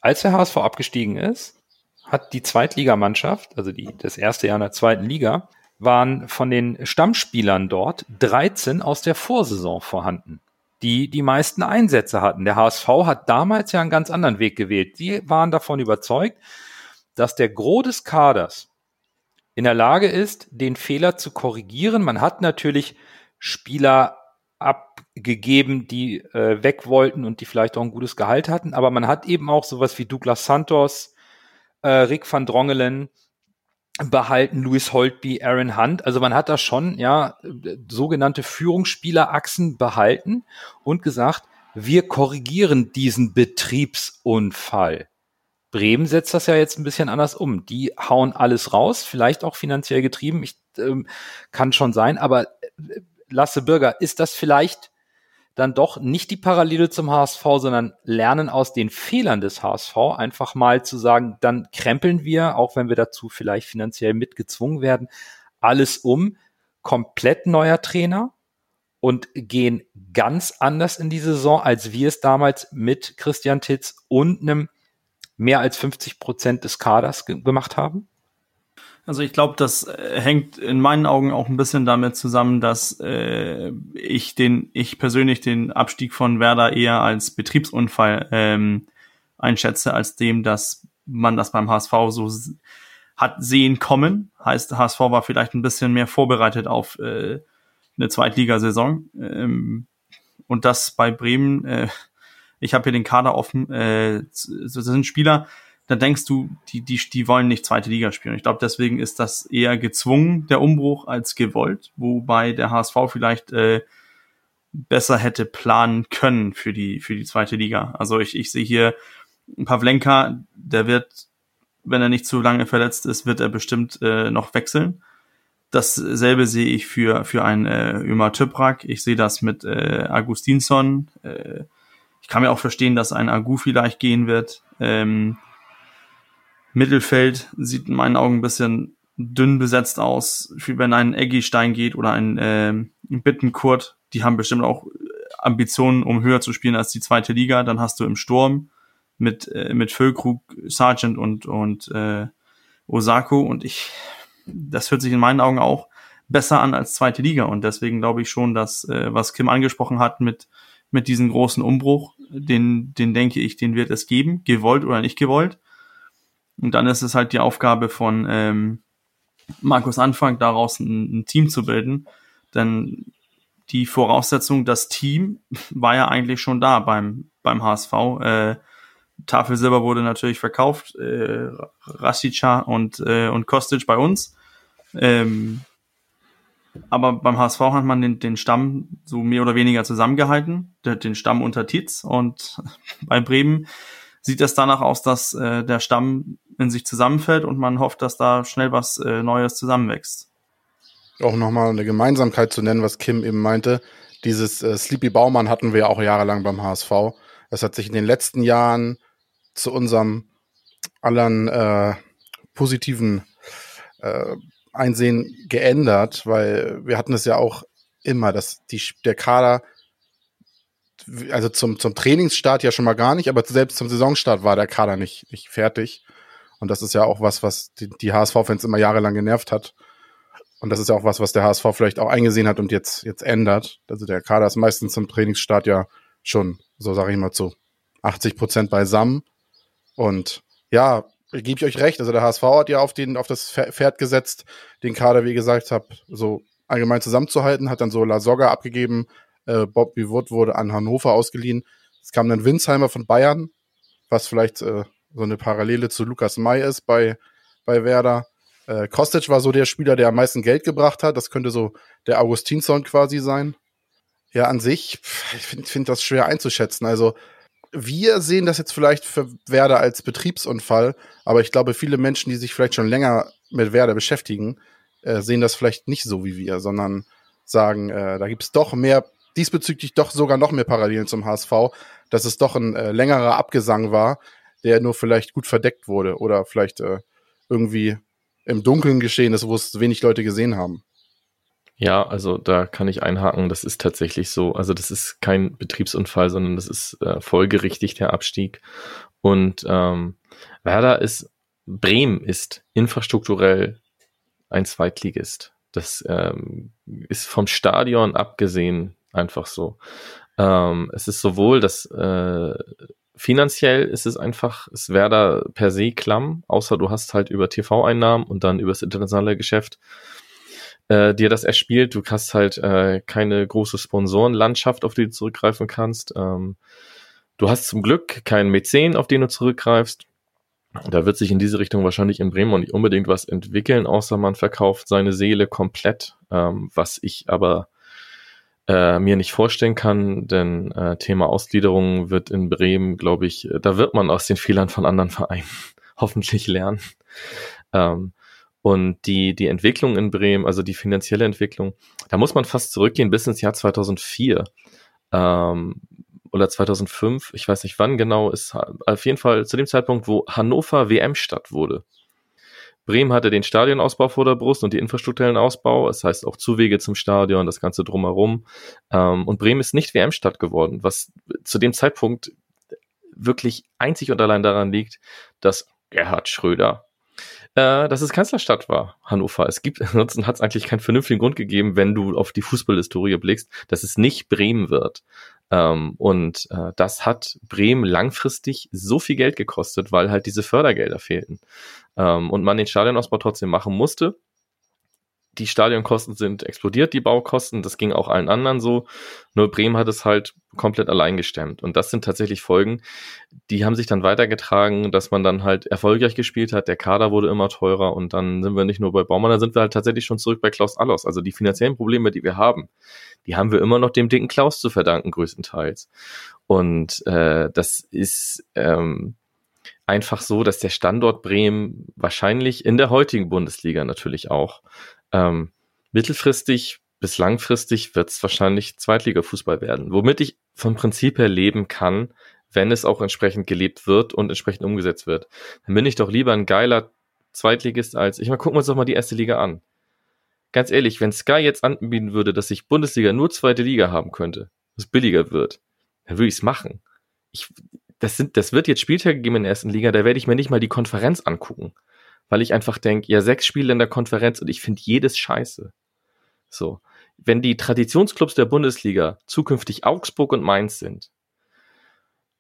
als der HSV abgestiegen ist, hat die Zweitligamannschaft, also die, das erste Jahr in der zweiten Liga, waren von den Stammspielern dort 13 aus der Vorsaison vorhanden, die die meisten Einsätze hatten. Der HSV hat damals ja einen ganz anderen Weg gewählt. Die waren davon überzeugt, dass der Gros des Kaders in der Lage ist, den Fehler zu korrigieren. Man hat natürlich Spieler abgegeben, die äh, weg wollten und die vielleicht auch ein gutes Gehalt hatten, aber man hat eben auch sowas wie Douglas Santos, äh, Rick van Drongelen behalten, Louis Holtby, Aaron Hunt. Also man hat da schon ja sogenannte Führungsspielerachsen behalten und gesagt, wir korrigieren diesen Betriebsunfall Bremen setzt das ja jetzt ein bisschen anders um. Die hauen alles raus, vielleicht auch finanziell getrieben. Ich ähm, kann schon sein, aber äh, Lasse Bürger, ist das vielleicht dann doch nicht die Parallele zum HSV, sondern lernen aus den Fehlern des HSV, einfach mal zu sagen, dann krempeln wir, auch wenn wir dazu vielleicht finanziell mitgezwungen werden, alles um, komplett neuer Trainer und gehen ganz anders in die Saison, als wir es damals mit Christian Titz und einem mehr als 50 Prozent des Kaders ge gemacht haben? Also ich glaube, das äh, hängt in meinen Augen auch ein bisschen damit zusammen, dass äh, ich den, ich persönlich den Abstieg von Werder eher als Betriebsunfall ähm, einschätze, als dem, dass man das beim HSV so hat sehen kommen. Heißt, HSV war vielleicht ein bisschen mehr vorbereitet auf äh, eine Zweitligasaison. Ähm, und das bei Bremen äh, ich habe hier den Kader offen, äh, das sind Spieler, da denkst du, die, die, die wollen nicht zweite Liga spielen. Ich glaube, deswegen ist das eher gezwungen, der Umbruch, als gewollt, wobei der HSV vielleicht äh, besser hätte planen können für die, für die zweite Liga. Also ich, ich sehe hier Pavlenka, der wird, wenn er nicht zu lange verletzt ist, wird er bestimmt äh, noch wechseln. Dasselbe sehe ich für, für einen äh, Ömer Tüprak. Ich sehe das mit äh, Augustinsson. Äh, ich kann mir auch verstehen, dass ein Agu vielleicht gehen wird. Ähm, Mittelfeld sieht in meinen Augen ein bisschen dünn besetzt aus, wie wenn ein Eggy-Stein geht oder ein äh, Bittenkurt. Die haben bestimmt auch Ambitionen, um höher zu spielen als die zweite Liga. Dann hast du im Sturm mit, äh, mit Füllkrug, Sargent und, und äh, Osako. Und ich, das hört sich in meinen Augen auch besser an als zweite Liga. Und deswegen glaube ich schon, dass, äh, was Kim angesprochen hat mit mit diesem großen Umbruch, den, den denke ich, den wird es geben, gewollt oder nicht gewollt. Und dann ist es halt die Aufgabe von ähm, Markus Anfang, daraus ein, ein Team zu bilden. Denn die Voraussetzung, das Team war ja eigentlich schon da beim, beim HSV. Äh, Tafel Silber wurde natürlich verkauft, äh, Rasica und, äh, und Kostic bei uns. Ähm, aber beim HSV hat man den, den Stamm so mehr oder weniger zusammengehalten, den Stamm unter Tietz. Und bei Bremen sieht es danach aus, dass äh, der Stamm in sich zusammenfällt und man hofft, dass da schnell was äh, Neues zusammenwächst. Auch nochmal eine Gemeinsamkeit zu nennen, was Kim eben meinte. Dieses äh, Sleepy Baumann hatten wir ja auch jahrelang beim HSV. Das hat sich in den letzten Jahren zu unserem allen äh, positiven äh, Einsehen geändert, weil wir hatten es ja auch immer, dass die, der Kader, also zum, zum Trainingsstart ja schon mal gar nicht, aber selbst zum Saisonstart war der Kader nicht, nicht fertig. Und das ist ja auch was, was die, die HSV-Fans immer jahrelang genervt hat. Und das ist ja auch was, was der HSV vielleicht auch eingesehen hat und jetzt, jetzt ändert. Also der Kader ist meistens zum Trainingsstart ja schon, so sage ich mal, zu 80 Prozent beisammen. Und ja, gebe ich euch recht. Also der HSV hat ja auf, den, auf das Pferd gesetzt, den Kader, wie gesagt habe, so allgemein zusammenzuhalten, hat dann so La Soga abgegeben, äh, Bobby Wood wurde an Hannover ausgeliehen. Es kam dann Winsheimer von Bayern, was vielleicht äh, so eine Parallele zu Lukas May ist bei, bei Werder. Äh, Kostic war so der Spieler, der am meisten Geld gebracht hat. Das könnte so der Augustinsson quasi sein. Ja, an sich, ich finde find das schwer einzuschätzen. Also wir sehen das jetzt vielleicht für Werder als Betriebsunfall, aber ich glaube, viele Menschen, die sich vielleicht schon länger mit Werder beschäftigen, äh, sehen das vielleicht nicht so wie wir, sondern sagen, äh, da gibt's doch mehr, diesbezüglich doch sogar noch mehr Parallelen zum HSV, dass es doch ein äh, längerer Abgesang war, der nur vielleicht gut verdeckt wurde oder vielleicht äh, irgendwie im Dunkeln geschehen ist, wo es wenig Leute gesehen haben. Ja, also da kann ich einhaken, das ist tatsächlich so. Also das ist kein Betriebsunfall, sondern das ist äh, folgerichtig der Abstieg. Und ähm, Werder ist, Bremen ist infrastrukturell ein Zweitligist. Das ähm, ist vom Stadion abgesehen einfach so. Ähm, es ist sowohl das äh, finanziell ist es einfach, ist Werder per se klamm, außer du hast halt über TV-Einnahmen und dann übers internationale Geschäft äh, dir das erspielt. Du hast halt äh, keine große Sponsorenlandschaft, auf die du zurückgreifen kannst. Ähm, du hast zum Glück keinen Mäzen, auf den du zurückgreifst. Da wird sich in diese Richtung wahrscheinlich in Bremen nicht unbedingt was entwickeln, außer man verkauft seine Seele komplett, ähm, was ich aber äh, mir nicht vorstellen kann, denn äh, Thema Ausgliederung wird in Bremen, glaube ich, da wird man aus den Fehlern von anderen Vereinen hoffentlich lernen. Ähm, und die, die Entwicklung in Bremen, also die finanzielle Entwicklung, da muss man fast zurückgehen bis ins Jahr 2004 ähm, oder 2005. Ich weiß nicht wann genau, ist auf jeden Fall zu dem Zeitpunkt, wo Hannover WM-Stadt wurde. Bremen hatte den Stadionausbau vor der Brust und die infrastrukturellen Ausbau, das heißt auch Zuwege zum Stadion, das Ganze drumherum. Ähm, und Bremen ist nicht WM-Stadt geworden, was zu dem Zeitpunkt wirklich einzig und allein daran liegt, dass Gerhard Schröder äh, dass es Kanzlerstadt war, Hannover. Es gibt, ansonsten hat es eigentlich keinen vernünftigen Grund gegeben, wenn du auf die Fußballhistorie blickst, dass es nicht Bremen wird. Ähm, und äh, das hat Bremen langfristig so viel Geld gekostet, weil halt diese Fördergelder fehlten. Ähm, und man den Stadionausbau trotzdem machen musste die Stadionkosten sind explodiert, die Baukosten. Das ging auch allen anderen so. Nur Bremen hat es halt komplett allein gestemmt. Und das sind tatsächlich Folgen, die haben sich dann weitergetragen, dass man dann halt erfolgreich gespielt hat. Der Kader wurde immer teurer und dann sind wir nicht nur bei Baumann, dann sind wir halt tatsächlich schon zurück bei Klaus Allos. Also die finanziellen Probleme, die wir haben, die haben wir immer noch dem dicken Klaus zu verdanken, größtenteils. Und äh, das ist ähm, einfach so, dass der Standort Bremen wahrscheinlich in der heutigen Bundesliga natürlich auch ähm, mittelfristig bis langfristig wird es wahrscheinlich Zweitligafußball werden, womit ich vom Prinzip her leben kann, wenn es auch entsprechend gelebt wird und entsprechend umgesetzt wird. Dann bin ich doch lieber ein geiler Zweitligist als, ich mal, gucken wir uns doch mal die erste Liga an. Ganz ehrlich, wenn Sky jetzt anbieten würde, dass ich Bundesliga nur zweite Liga haben könnte, was billiger wird, dann würde ich es machen. Ich, das sind, das wird jetzt Spieltage geben in der ersten Liga, da werde ich mir nicht mal die Konferenz angucken weil ich einfach denke, ja, sechs Spiele in der Konferenz und ich finde jedes scheiße. So. Wenn die Traditionsclubs der Bundesliga zukünftig Augsburg und Mainz sind,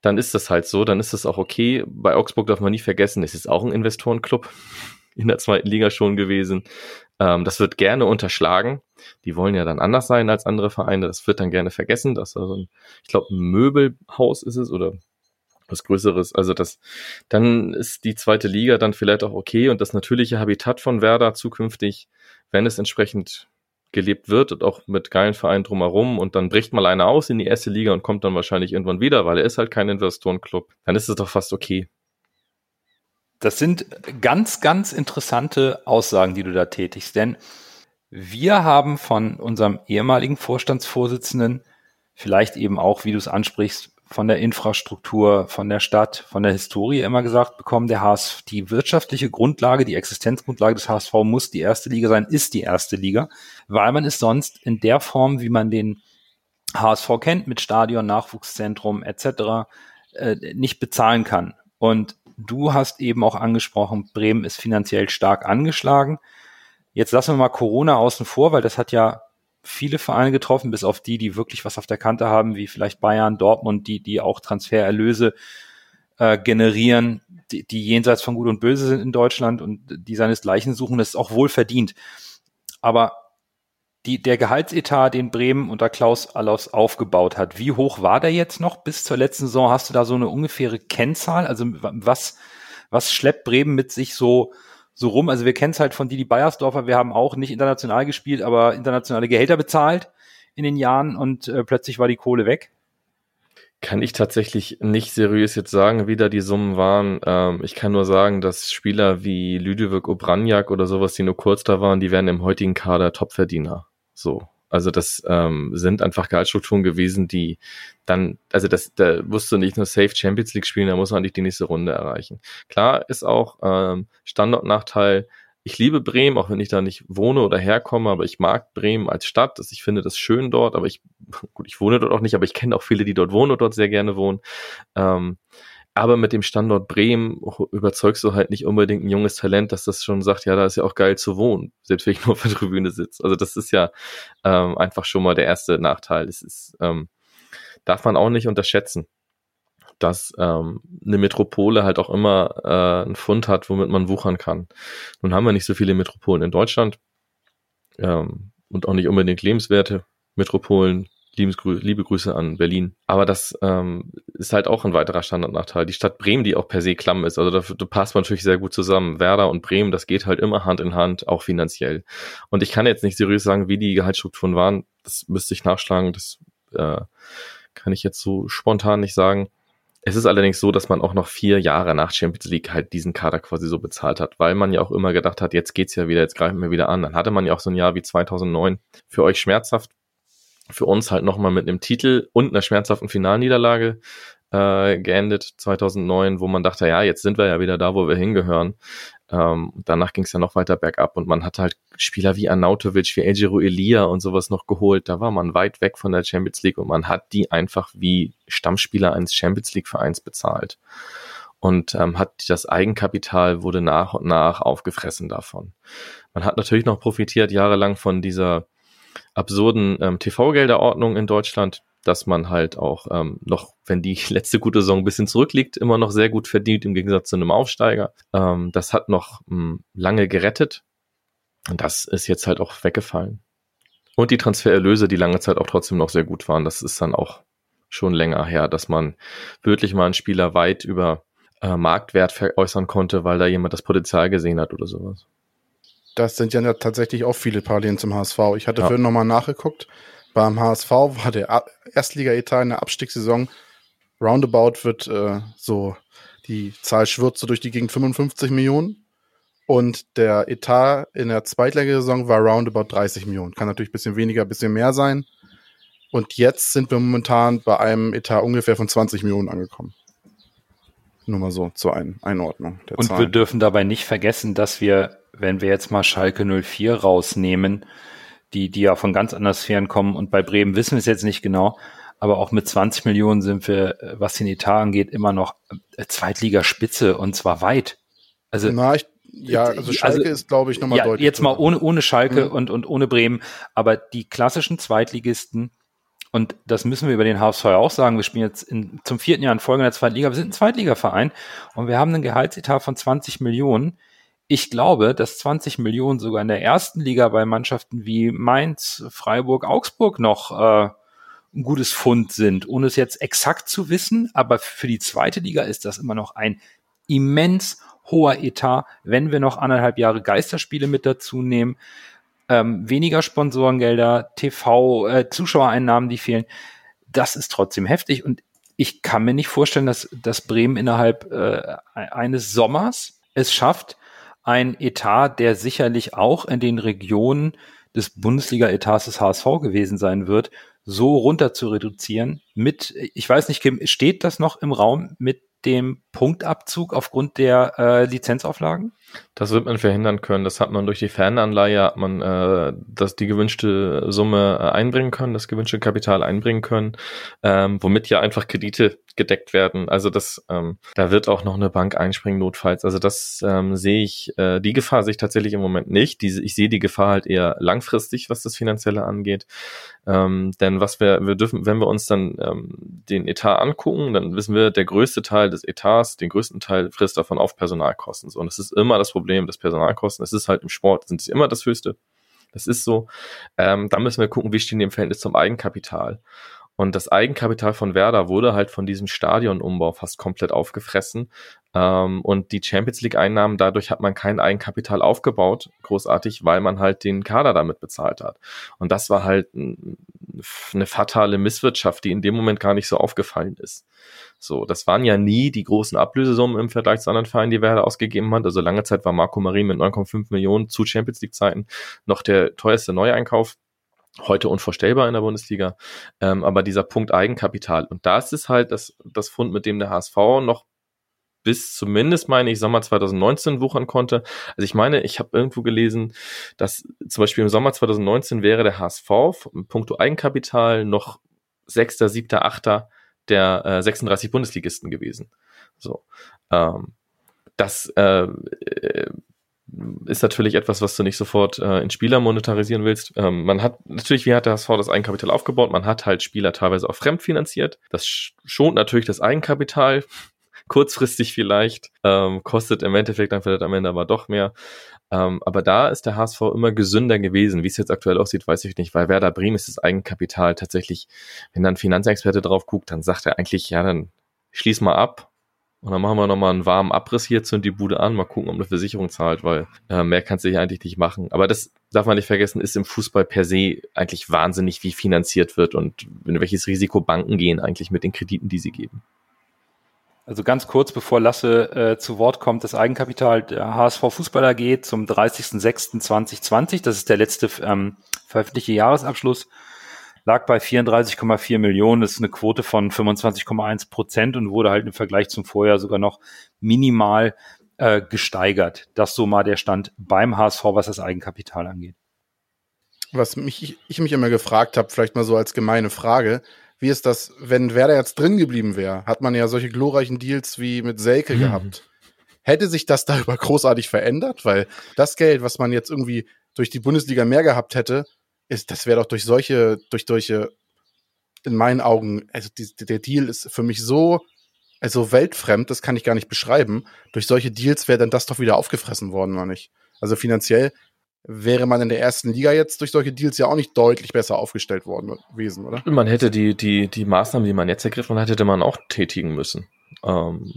dann ist das halt so, dann ist das auch okay. Bei Augsburg darf man nie vergessen, es ist auch ein Investorenclub in der zweiten Liga schon gewesen. Ähm, das wird gerne unterschlagen. Die wollen ja dann anders sein als andere Vereine. Das wird dann gerne vergessen. Das ist also ein, ich glaube, ein Möbelhaus ist es oder was Größeres. Also das, dann ist die zweite Liga dann vielleicht auch okay und das natürliche Habitat von Werder zukünftig, wenn es entsprechend gelebt wird und auch mit geilen Vereinen drumherum und dann bricht mal einer aus in die erste Liga und kommt dann wahrscheinlich irgendwann wieder, weil er ist halt kein Investorenclub, dann ist es doch fast okay. Das sind ganz, ganz interessante Aussagen, die du da tätigst, denn wir haben von unserem ehemaligen Vorstandsvorsitzenden vielleicht eben auch, wie du es ansprichst, von der Infrastruktur, von der Stadt, von der Historie immer gesagt bekommen, der HSV, die wirtschaftliche Grundlage, die Existenzgrundlage des HSV muss die erste Liga sein, ist die erste Liga, weil man es sonst in der Form, wie man den HSV kennt, mit Stadion, Nachwuchszentrum etc., äh, nicht bezahlen kann. Und du hast eben auch angesprochen, Bremen ist finanziell stark angeschlagen. Jetzt lassen wir mal Corona außen vor, weil das hat ja viele Vereine getroffen, bis auf die, die wirklich was auf der Kante haben, wie vielleicht Bayern, Dortmund, die, die auch Transfererlöse äh, generieren, die, die jenseits von Gut und Böse sind in Deutschland und die seinesgleichen suchen, das ist auch wohl verdient. Aber die, der Gehaltsetat, den Bremen unter Klaus Allofs aufgebaut hat, wie hoch war der jetzt noch bis zur letzten Saison? Hast du da so eine ungefähre Kennzahl? Also was, was schleppt Bremen mit sich so so rum. Also wir kennen es halt von Didi Beiersdorfer, wir haben auch nicht international gespielt, aber internationale Gehälter bezahlt in den Jahren und äh, plötzlich war die Kohle weg. Kann ich tatsächlich nicht seriös jetzt sagen, wie da die Summen waren. Ähm, ich kann nur sagen, dass Spieler wie Lüdewig Obranjak oder sowas, die nur kurz da waren, die werden im heutigen Kader Topverdiener. So. Also das ähm, sind einfach Gehaltsstrukturen gewesen, die dann, also das, da musst du nicht nur Safe Champions League spielen, da muss man eigentlich die nächste Runde erreichen. Klar ist auch ähm, Standortnachteil, ich liebe Bremen, auch wenn ich da nicht wohne oder herkomme, aber ich mag Bremen als Stadt. Ich finde das schön dort, aber ich, gut, ich wohne dort auch nicht, aber ich kenne auch viele, die dort wohnen und dort sehr gerne wohnen. Ähm, aber mit dem Standort Bremen überzeugst du halt nicht unbedingt ein junges Talent, dass das schon sagt, ja, da ist ja auch geil zu wohnen, selbst wenn ich nur auf der Tribüne sitze. Also das ist ja ähm, einfach schon mal der erste Nachteil. Es ist, ähm, darf man auch nicht unterschätzen, dass ähm, eine Metropole halt auch immer äh, einen Fund hat, womit man wuchern kann. Nun haben wir nicht so viele Metropolen in Deutschland ähm, und auch nicht unbedingt lebenswerte Metropolen Liebesgrü liebe Grüße an Berlin. Aber das ähm, ist halt auch ein weiterer Standardnachteil. Die Stadt Bremen, die auch per se klamm ist, also da, da passt man natürlich sehr gut zusammen. Werder und Bremen, das geht halt immer Hand in Hand, auch finanziell. Und ich kann jetzt nicht seriös sagen, wie die Gehaltsstrukturen waren. das müsste ich nachschlagen, das äh, kann ich jetzt so spontan nicht sagen. Es ist allerdings so, dass man auch noch vier Jahre nach Champions League halt diesen Kader quasi so bezahlt hat, weil man ja auch immer gedacht hat, jetzt geht's ja wieder, jetzt greifen wir wieder an. Dann hatte man ja auch so ein Jahr wie 2009 für euch schmerzhaft, für uns halt nochmal mit einem Titel und einer schmerzhaften Finalniederlage äh, geendet 2009, wo man dachte, ja, jetzt sind wir ja wieder da, wo wir hingehören. Ähm, danach ging es ja noch weiter bergab und man hat halt Spieler wie Arnautovic, wie Ejiro Elia und sowas noch geholt. Da war man weit weg von der Champions League und man hat die einfach wie Stammspieler eines Champions League Vereins bezahlt und ähm, hat das Eigenkapital wurde nach und nach aufgefressen davon. Man hat natürlich noch profitiert jahrelang von dieser absurden ähm, TV-Gelderordnung in Deutschland, dass man halt auch ähm, noch, wenn die letzte gute Saison ein bisschen zurückliegt, immer noch sehr gut verdient im Gegensatz zu einem Aufsteiger. Ähm, das hat noch mh, hm, lange gerettet und das ist jetzt halt auch weggefallen. Und die Transfererlöse, die lange Zeit auch trotzdem noch sehr gut waren, das ist dann auch schon länger her, dass man wirklich mal einen Spieler weit über äh, Marktwert veräußern konnte, weil da jemand das Potenzial gesehen hat oder sowas. Das sind ja tatsächlich auch viele Parallelen zum HSV. Ich hatte ja. vorhin nochmal nachgeguckt. Beim HSV war der Erstliga-Etat in der Abstiegssaison roundabout wird äh, so, die Zahl schwirrt so durch die Gegend 55 Millionen. Und der Etat in der Zweitligasaison war roundabout 30 Millionen. Kann natürlich ein bisschen weniger, ein bisschen mehr sein. Und jetzt sind wir momentan bei einem Etat ungefähr von 20 Millionen angekommen. Nur mal so zur Ein Einordnung der Und Zahlen. wir dürfen dabei nicht vergessen, dass wir, wenn wir jetzt mal Schalke 04 rausnehmen, die, die ja von ganz anderen Sphären kommen. Und bei Bremen wissen wir es jetzt nicht genau. Aber auch mit 20 Millionen sind wir, äh, was den Etat angeht, immer noch äh, Zweitligaspitze und zwar weit. Also, Na, ich, ja, also Schalke also, ist, glaube ich, nochmal ja, deutlich. Jetzt mal ohne, ohne Schalke mhm. und, und ohne Bremen. Aber die klassischen Zweitligisten, und das müssen wir über den HSV auch sagen. Wir spielen jetzt in, zum vierten Jahr in Folge in der zweiten Liga. Wir sind ein Zweitligaverein und wir haben einen Gehaltsetat von 20 Millionen. Ich glaube, dass 20 Millionen sogar in der ersten Liga bei Mannschaften wie Mainz, Freiburg, Augsburg noch äh, ein gutes Fund sind, ohne es jetzt exakt zu wissen. Aber für die zweite Liga ist das immer noch ein immens hoher Etat, wenn wir noch anderthalb Jahre Geisterspiele mit dazu nehmen. Ähm, weniger Sponsorengelder, TV, äh, Zuschauereinnahmen, die fehlen. Das ist trotzdem heftig und ich kann mir nicht vorstellen, dass, dass Bremen innerhalb äh, eines Sommers es schafft, ein Etat, der sicherlich auch in den Regionen des Bundesliga-Etats des HSV gewesen sein wird, so runter zu reduzieren mit, ich weiß nicht, Kim, steht das noch im Raum mit dem Punktabzug aufgrund der äh, Lizenzauflagen? Das wird man verhindern können. Das hat man durch die Fernanleihe, hat man äh, das, die gewünschte Summe äh, einbringen können, das gewünschte Kapital einbringen können, ähm, womit ja einfach Kredite gedeckt werden. Also das, ähm, da wird auch noch eine Bank einspringen notfalls. Also das ähm, sehe ich, äh, die Gefahr sehe ich tatsächlich im Moment nicht. Diese, ich sehe die Gefahr halt eher langfristig, was das Finanzielle angeht. Ähm, denn was wir, wir dürfen, wenn wir uns dann ähm, den Etat angucken, dann wissen wir, der größte Teil des Etats, den größten Teil frisst davon auf Personalkosten. So, und es ist immer das Problem, das Personalkosten. Es ist halt im Sport, sind sie immer das höchste. Das ist so. Ähm, da müssen wir gucken, wie stehen die im Verhältnis zum Eigenkapital. Und das Eigenkapital von Werder wurde halt von diesem Stadionumbau fast komplett aufgefressen. Ähm, und die Champions League-Einnahmen, dadurch hat man kein Eigenkapital aufgebaut, großartig, weil man halt den Kader damit bezahlt hat. Und das war halt eine fatale Misswirtschaft, die in dem Moment gar nicht so aufgefallen ist. So, das waren ja nie die großen Ablösesummen im Vergleich zu anderen Vereinen, die Werder ausgegeben hat. Also lange Zeit war Marco Marin mit 9,5 Millionen zu Champions League-Zeiten noch der teuerste Neueinkauf heute unvorstellbar in der Bundesliga. Ähm, aber dieser Punkt Eigenkapital. Und das ist halt das, das Fund, mit dem der HSV noch bis zumindest meine ich Sommer 2019 wuchern konnte. Also ich meine, ich habe irgendwo gelesen, dass zum Beispiel im Sommer 2019 wäre der HSV Punkto Eigenkapital noch sechster, siebter, achter der äh, 36 Bundesligisten gewesen. So, ähm, das äh, äh ist natürlich etwas, was du nicht sofort äh, in Spieler monetarisieren willst. Ähm, man hat natürlich, wie hat der HSV das Eigenkapital aufgebaut? Man hat halt Spieler teilweise auch fremdfinanziert. Das schont natürlich das Eigenkapital, kurzfristig vielleicht, ähm, kostet im Endeffekt dann vielleicht am Ende aber doch mehr. Ähm, aber da ist der HSV immer gesünder gewesen. Wie es jetzt aktuell aussieht, weiß ich nicht, weil Werder Bremen ist das Eigenkapital tatsächlich, wenn dann Finanzexperte drauf guckt, dann sagt er eigentlich, ja, dann schließ mal ab, und dann machen wir nochmal einen warmen Abriss hier, zünd die Bude an, mal gucken, ob eine Versicherung zahlt, weil äh, mehr kannst du hier eigentlich nicht machen. Aber das, darf man nicht vergessen, ist im Fußball per se eigentlich wahnsinnig, wie finanziert wird und in welches Risiko Banken gehen eigentlich mit den Krediten, die sie geben. Also ganz kurz, bevor Lasse äh, zu Wort kommt, das Eigenkapital der HSV Fußball AG zum 30.06.2020, das ist der letzte ähm, veröffentlichte Jahresabschluss, lag bei 34,4 Millionen. Das ist eine Quote von 25,1 Prozent und wurde halt im Vergleich zum Vorjahr sogar noch minimal äh, gesteigert. Das so mal der Stand beim HSV, was das Eigenkapital angeht. Was mich, ich mich immer gefragt habe, vielleicht mal so als gemeine Frage, wie ist das, wenn Werder jetzt drin geblieben wäre? Hat man ja solche glorreichen Deals wie mit Selke mhm. gehabt. Hätte sich das darüber großartig verändert? Weil das Geld, was man jetzt irgendwie durch die Bundesliga mehr gehabt hätte, ist, das wäre doch durch solche, durch solche, in meinen Augen, also die, der Deal ist für mich so, also weltfremd, das kann ich gar nicht beschreiben. Durch solche Deals wäre dann das doch wieder aufgefressen worden, oder nicht? Also finanziell wäre man in der ersten Liga jetzt durch solche Deals ja auch nicht deutlich besser aufgestellt worden gewesen, oder? Man hätte die, die, die Maßnahmen, die man jetzt ergriffen hat, hätte man auch tätigen müssen. Ähm,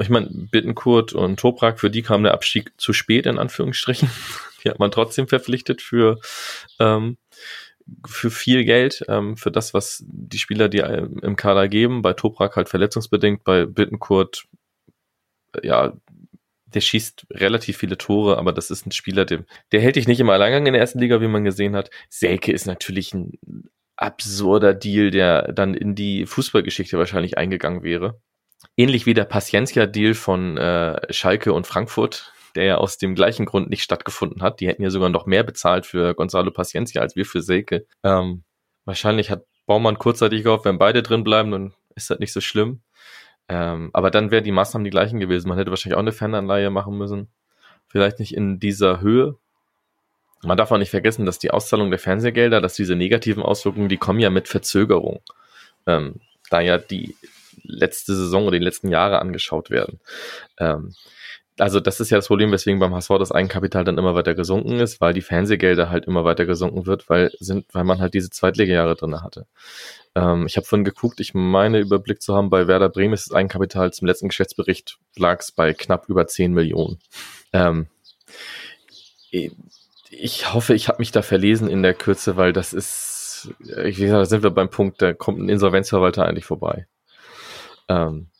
ich meine, Bittenkurt und Toprak, für die kam der Abstieg zu spät, in Anführungsstrichen. Die hat man trotzdem verpflichtet für, ähm, für viel Geld, ähm, für das, was die Spieler, die im Kader geben. Bei Toprak halt verletzungsbedingt, bei Bittenkurt, ja, der schießt relativ viele Tore, aber das ist ein Spieler, der, der hält dich nicht im Alleingang in der ersten Liga, wie man gesehen hat. Selke ist natürlich ein absurder Deal, der dann in die Fußballgeschichte wahrscheinlich eingegangen wäre. Ähnlich wie der Paciencia-Deal von äh, Schalke und Frankfurt, der ja aus dem gleichen Grund nicht stattgefunden hat. Die hätten ja sogar noch mehr bezahlt für Gonzalo Paciencia als wir für Selke. Ähm, wahrscheinlich hat Baumann kurzzeitig gehofft, wenn beide drin bleiben, dann ist das nicht so schlimm. Ähm, aber dann wären die Maßnahmen die gleichen gewesen. Man hätte wahrscheinlich auch eine Fananleihe machen müssen. Vielleicht nicht in dieser Höhe. Man darf auch nicht vergessen, dass die Auszahlung der Fernsehgelder, dass diese negativen Auswirkungen, die kommen ja mit Verzögerung. Ähm, da ja die letzte Saison oder die letzten Jahre angeschaut werden. Ähm, also das ist ja das Problem, weswegen beim HSV das Eigenkapital dann immer weiter gesunken ist, weil die Fernsehgelder halt immer weiter gesunken wird, weil sind, weil man halt diese Zweitligajahre drin hatte. Ähm, ich habe vorhin geguckt, ich meine Überblick zu haben, bei Werder Bremen ist das Eigenkapital zum letzten Geschäftsbericht lag es bei knapp über 10 Millionen. Ähm, ich hoffe, ich habe mich da verlesen in der Kürze, weil das ist, wie gesagt, da sind wir beim Punkt, da kommt ein Insolvenzverwalter eigentlich vorbei. Ähm,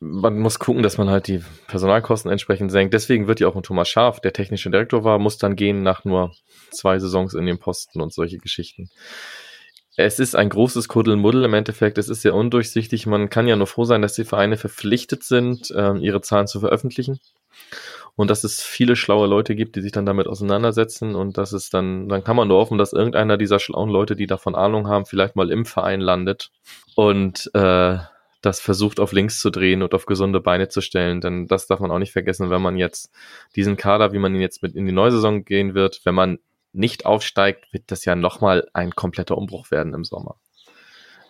man muss gucken, dass man halt die Personalkosten entsprechend senkt. Deswegen wird ja auch ein Thomas Schaf, der technische Direktor war, muss dann gehen nach nur zwei Saisons in den Posten und solche Geschichten es ist ein großes Kuddelmuddel im Endeffekt. Es ist sehr undurchsichtig. Man kann ja nur froh sein, dass die Vereine verpflichtet sind, äh, ihre Zahlen zu veröffentlichen. Und dass es viele schlaue Leute gibt, die sich dann damit auseinandersetzen. Und dass es dann, dann kann man nur hoffen, dass irgendeiner dieser schlauen Leute, die davon Ahnung haben, vielleicht mal im Verein landet und äh, das versucht auf links zu drehen und auf gesunde Beine zu stellen. Denn das darf man auch nicht vergessen, wenn man jetzt diesen Kader, wie man ihn jetzt mit in die neue Saison gehen wird, wenn man nicht aufsteigt, wird das ja nochmal ein kompletter Umbruch werden im Sommer.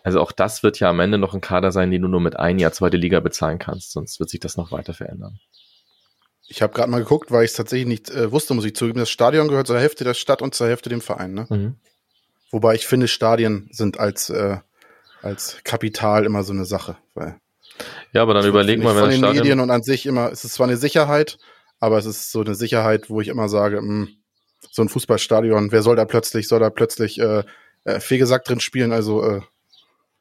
Also auch das wird ja am Ende noch ein Kader sein, den du nur mit ein Jahr zweite Liga bezahlen kannst, sonst wird sich das noch weiter verändern. Ich habe gerade mal geguckt, weil ich es tatsächlich nicht äh, wusste, muss ich zugeben. Das Stadion gehört zur Hälfte der Stadt und zur Hälfte dem Verein. Ne? Mhm. Wobei ich finde, Stadien sind als, äh, als Kapital immer so eine Sache. Weil ja, aber dann überleg mal, wenn von den Stadion Medien und an sich immer, es ist zwar eine Sicherheit, aber es ist so eine Sicherheit, wo ich immer sage, mh, hm, so ein Fußballstadion, wer soll da plötzlich, soll da plötzlich äh, äh, Fegesack drin spielen? Also äh,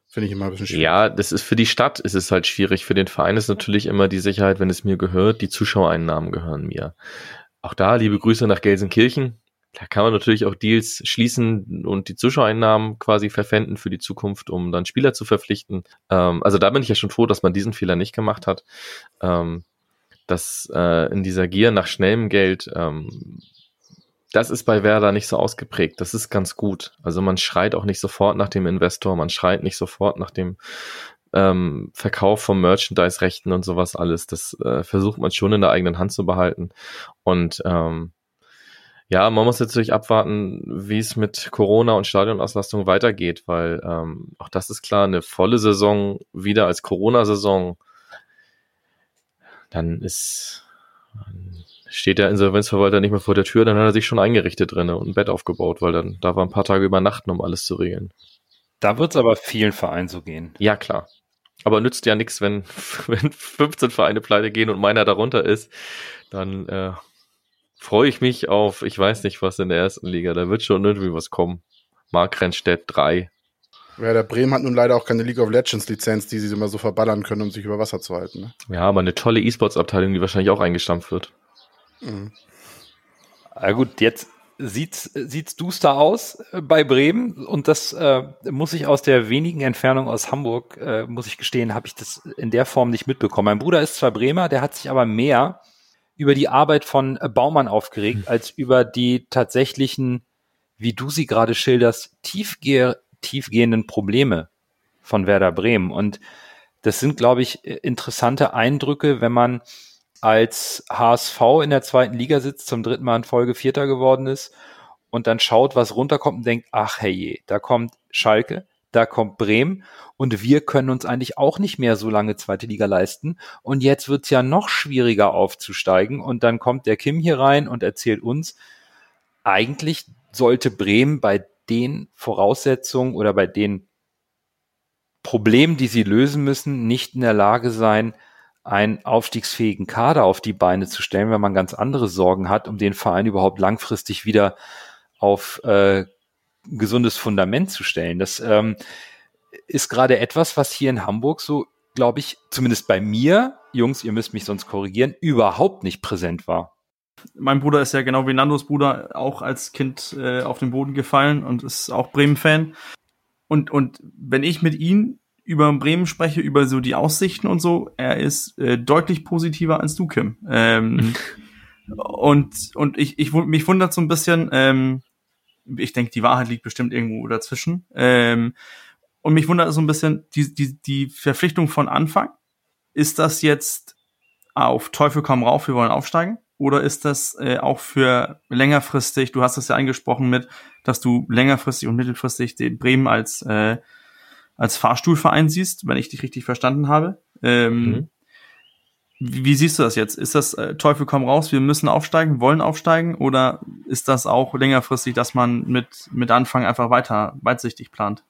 finde ich immer ein bisschen schwierig. Ja, das ist für die Stadt ist es halt schwierig. Für den Verein ist natürlich immer die Sicherheit, wenn es mir gehört, die Zuschauereinnahmen gehören mir. Auch da liebe Grüße nach Gelsenkirchen. Da kann man natürlich auch Deals schließen und die Zuschauereinnahmen quasi verpfänden für die Zukunft, um dann Spieler zu verpflichten. Ähm, also da bin ich ja schon froh, dass man diesen Fehler nicht gemacht hat. Ähm, dass äh, in dieser Gier nach schnellem Geld ähm, das ist bei Werder nicht so ausgeprägt. Das ist ganz gut. Also man schreit auch nicht sofort nach dem Investor, man schreit nicht sofort nach dem ähm, Verkauf von Merchandise-Rechten und sowas alles. Das äh, versucht man schon in der eigenen Hand zu behalten. Und ähm, ja, man muss natürlich abwarten, wie es mit Corona und Stadionauslastung weitergeht, weil ähm, auch das ist klar, eine volle Saison wieder als Corona-Saison, dann ist steht der Insolvenzverwalter nicht mehr vor der Tür, dann hat er sich schon eingerichtet drin und ein Bett aufgebaut, weil dann da war ein paar Tage übernachten, um alles zu regeln. Da wird es aber vielen Vereinen so gehen. Ja, klar. Aber nützt ja nichts, wenn, wenn 15 Vereine pleite gehen und meiner darunter ist, dann äh, freue ich mich auf, ich weiß nicht was in der ersten Liga. Da wird schon irgendwie was kommen. Mark Rennstedt 3. Ja, der Bremen hat nun leider auch keine League of Legends Lizenz, die sie immer so verballern können, um sich über Wasser zu halten. Ne? Ja, aber eine tolle E-Sports-Abteilung, die wahrscheinlich auch eingestampft wird. Mhm. Na gut, jetzt sieht's, sieht's duster aus äh, bei Bremen und das äh, muss ich aus der wenigen Entfernung aus Hamburg, äh, muss ich gestehen, habe ich das in der Form nicht mitbekommen. Mein Bruder ist zwar Bremer, der hat sich aber mehr über die Arbeit von Baumann aufgeregt, hm. als über die tatsächlichen, wie du sie gerade schilderst, tiefge tiefgehenden Probleme von Werder Bremen. Und das sind, glaube ich, interessante Eindrücke, wenn man als HSV in der zweiten Liga sitzt, zum dritten Mal in Folge Vierter geworden ist und dann schaut, was runterkommt und denkt, ach hey, da kommt Schalke, da kommt Bremen und wir können uns eigentlich auch nicht mehr so lange zweite Liga leisten. Und jetzt wird's ja noch schwieriger aufzusteigen und dann kommt der Kim hier rein und erzählt uns, eigentlich sollte Bremen bei den Voraussetzungen oder bei den Problemen, die sie lösen müssen, nicht in der Lage sein, einen aufstiegsfähigen Kader auf die Beine zu stellen, wenn man ganz andere Sorgen hat, um den Verein überhaupt langfristig wieder auf äh, gesundes Fundament zu stellen. Das ähm, ist gerade etwas, was hier in Hamburg so, glaube ich, zumindest bei mir, Jungs, ihr müsst mich sonst korrigieren, überhaupt nicht präsent war. Mein Bruder ist ja genau wie Nandos Bruder auch als Kind äh, auf den Boden gefallen und ist auch Bremen-Fan. Und, und wenn ich mit ihm über Bremen spreche, über so die Aussichten und so, er ist äh, deutlich positiver als du, Kim. Ähm, und und ich, ich mich wundert so ein bisschen, ähm, ich denke, die Wahrheit liegt bestimmt irgendwo dazwischen. Ähm, und mich wundert so ein bisschen die, die, die Verpflichtung von Anfang. Ist das jetzt auf Teufel komm rauf, wir wollen aufsteigen? Oder ist das äh, auch für längerfristig, du hast das ja angesprochen mit, dass du längerfristig und mittelfristig den Bremen als äh, als Fahrstuhlverein siehst, wenn ich dich richtig verstanden habe. Ähm, mhm. Wie, wie, siehst du das jetzt? Ist das äh, Teufel komm raus, wir müssen aufsteigen, wollen aufsteigen? Oder ist das auch längerfristig, dass man mit, mit Anfang einfach weiter weitsichtig plant?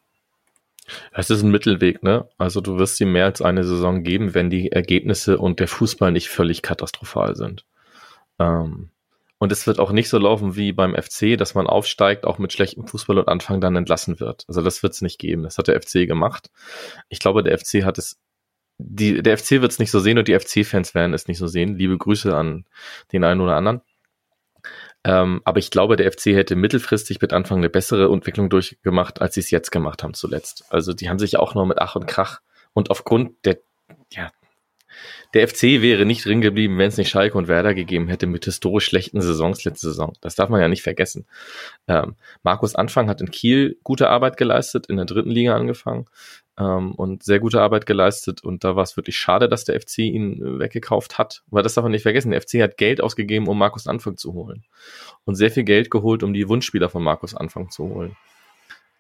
Es ist ein Mittelweg, ne? Also du wirst ihm mehr als eine Saison geben, wenn die Ergebnisse und der Fußball nicht völlig katastrophal sind. Ähm, und es wird auch nicht so laufen wie beim FC, dass man aufsteigt, auch mit schlechtem Fußball und Anfang dann entlassen wird. Also das wird es nicht geben. Das hat der FC gemacht. Ich glaube, der FC hat es, die, der FC wird es nicht so sehen und die FC-Fans werden es nicht so sehen. Liebe Grüße an den einen oder anderen. Ähm, aber ich glaube, der FC hätte mittelfristig mit Anfang eine bessere Entwicklung durchgemacht, als sie es jetzt gemacht haben zuletzt. Also die haben sich auch noch mit Ach und Krach und aufgrund der, ja, der FC wäre nicht drin geblieben, wenn es nicht Schalke und Werder gegeben hätte mit historisch schlechten Saisons letzte Saison. Das darf man ja nicht vergessen. Ähm, Markus Anfang hat in Kiel gute Arbeit geleistet, in der dritten Liga angefangen ähm, und sehr gute Arbeit geleistet. Und da war es wirklich schade, dass der FC ihn weggekauft hat. Weil das darf man nicht vergessen. Der FC hat Geld ausgegeben, um Markus Anfang zu holen. Und sehr viel Geld geholt, um die Wunschspieler von Markus Anfang zu holen.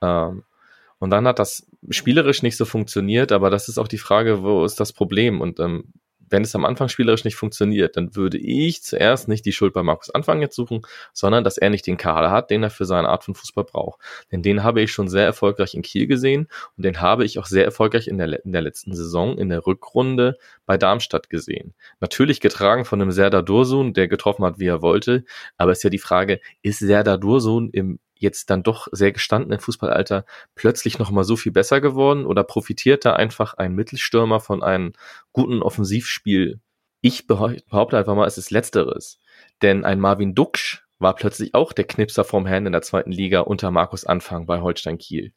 Ähm, und dann hat das spielerisch nicht so funktioniert, aber das ist auch die Frage, wo ist das Problem? Und ähm, wenn es am Anfang spielerisch nicht funktioniert, dann würde ich zuerst nicht die Schuld bei Markus Anfang jetzt suchen, sondern dass er nicht den Kader hat, den er für seine Art von Fußball braucht. Denn den habe ich schon sehr erfolgreich in Kiel gesehen und den habe ich auch sehr erfolgreich in der, in der letzten Saison, in der Rückrunde bei Darmstadt gesehen. Natürlich getragen von einem Serdar Dursun, der getroffen hat, wie er wollte, aber ist ja die Frage, ist Serdar Dursun im jetzt dann doch sehr gestandenen Fußballalter plötzlich nochmal so viel besser geworden oder profitiert da einfach ein Mittelstürmer von einem guten Offensivspiel? Ich behaupte einfach mal, es ist Letzteres. Denn ein Marvin Duksch war plötzlich auch der Knipser vom Herrn in der zweiten Liga unter Markus Anfang bei Holstein Kiel.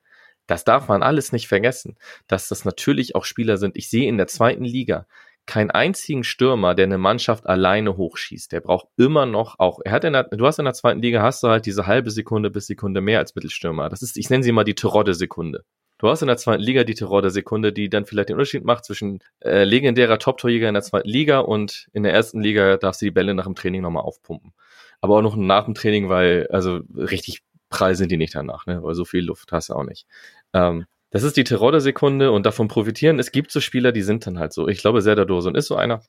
Das darf man alles nicht vergessen, dass das natürlich auch Spieler sind. Ich sehe in der zweiten Liga keinen einzigen Stürmer, der eine Mannschaft alleine hochschießt. Der braucht immer noch auch, er hat in der, du hast in der zweiten Liga hast du halt diese halbe Sekunde bis Sekunde mehr als Mittelstürmer. Das ist, ich nenne sie mal die Terodde-Sekunde. Du hast in der zweiten Liga die Terodde-Sekunde, die dann vielleicht den Unterschied macht zwischen äh, legendärer Top-Torjäger in der zweiten Liga und in der ersten Liga darfst du die Bälle nach dem Training nochmal aufpumpen. Aber auch noch nach dem Training, weil, also richtig prall sind die nicht danach, ne? Weil so viel Luft hast du auch nicht. Ähm, das ist die Terodde-Sekunde und davon profitieren. Es gibt so Spieler, die sind dann halt so. Ich glaube, Serdar Dursun ist so einer.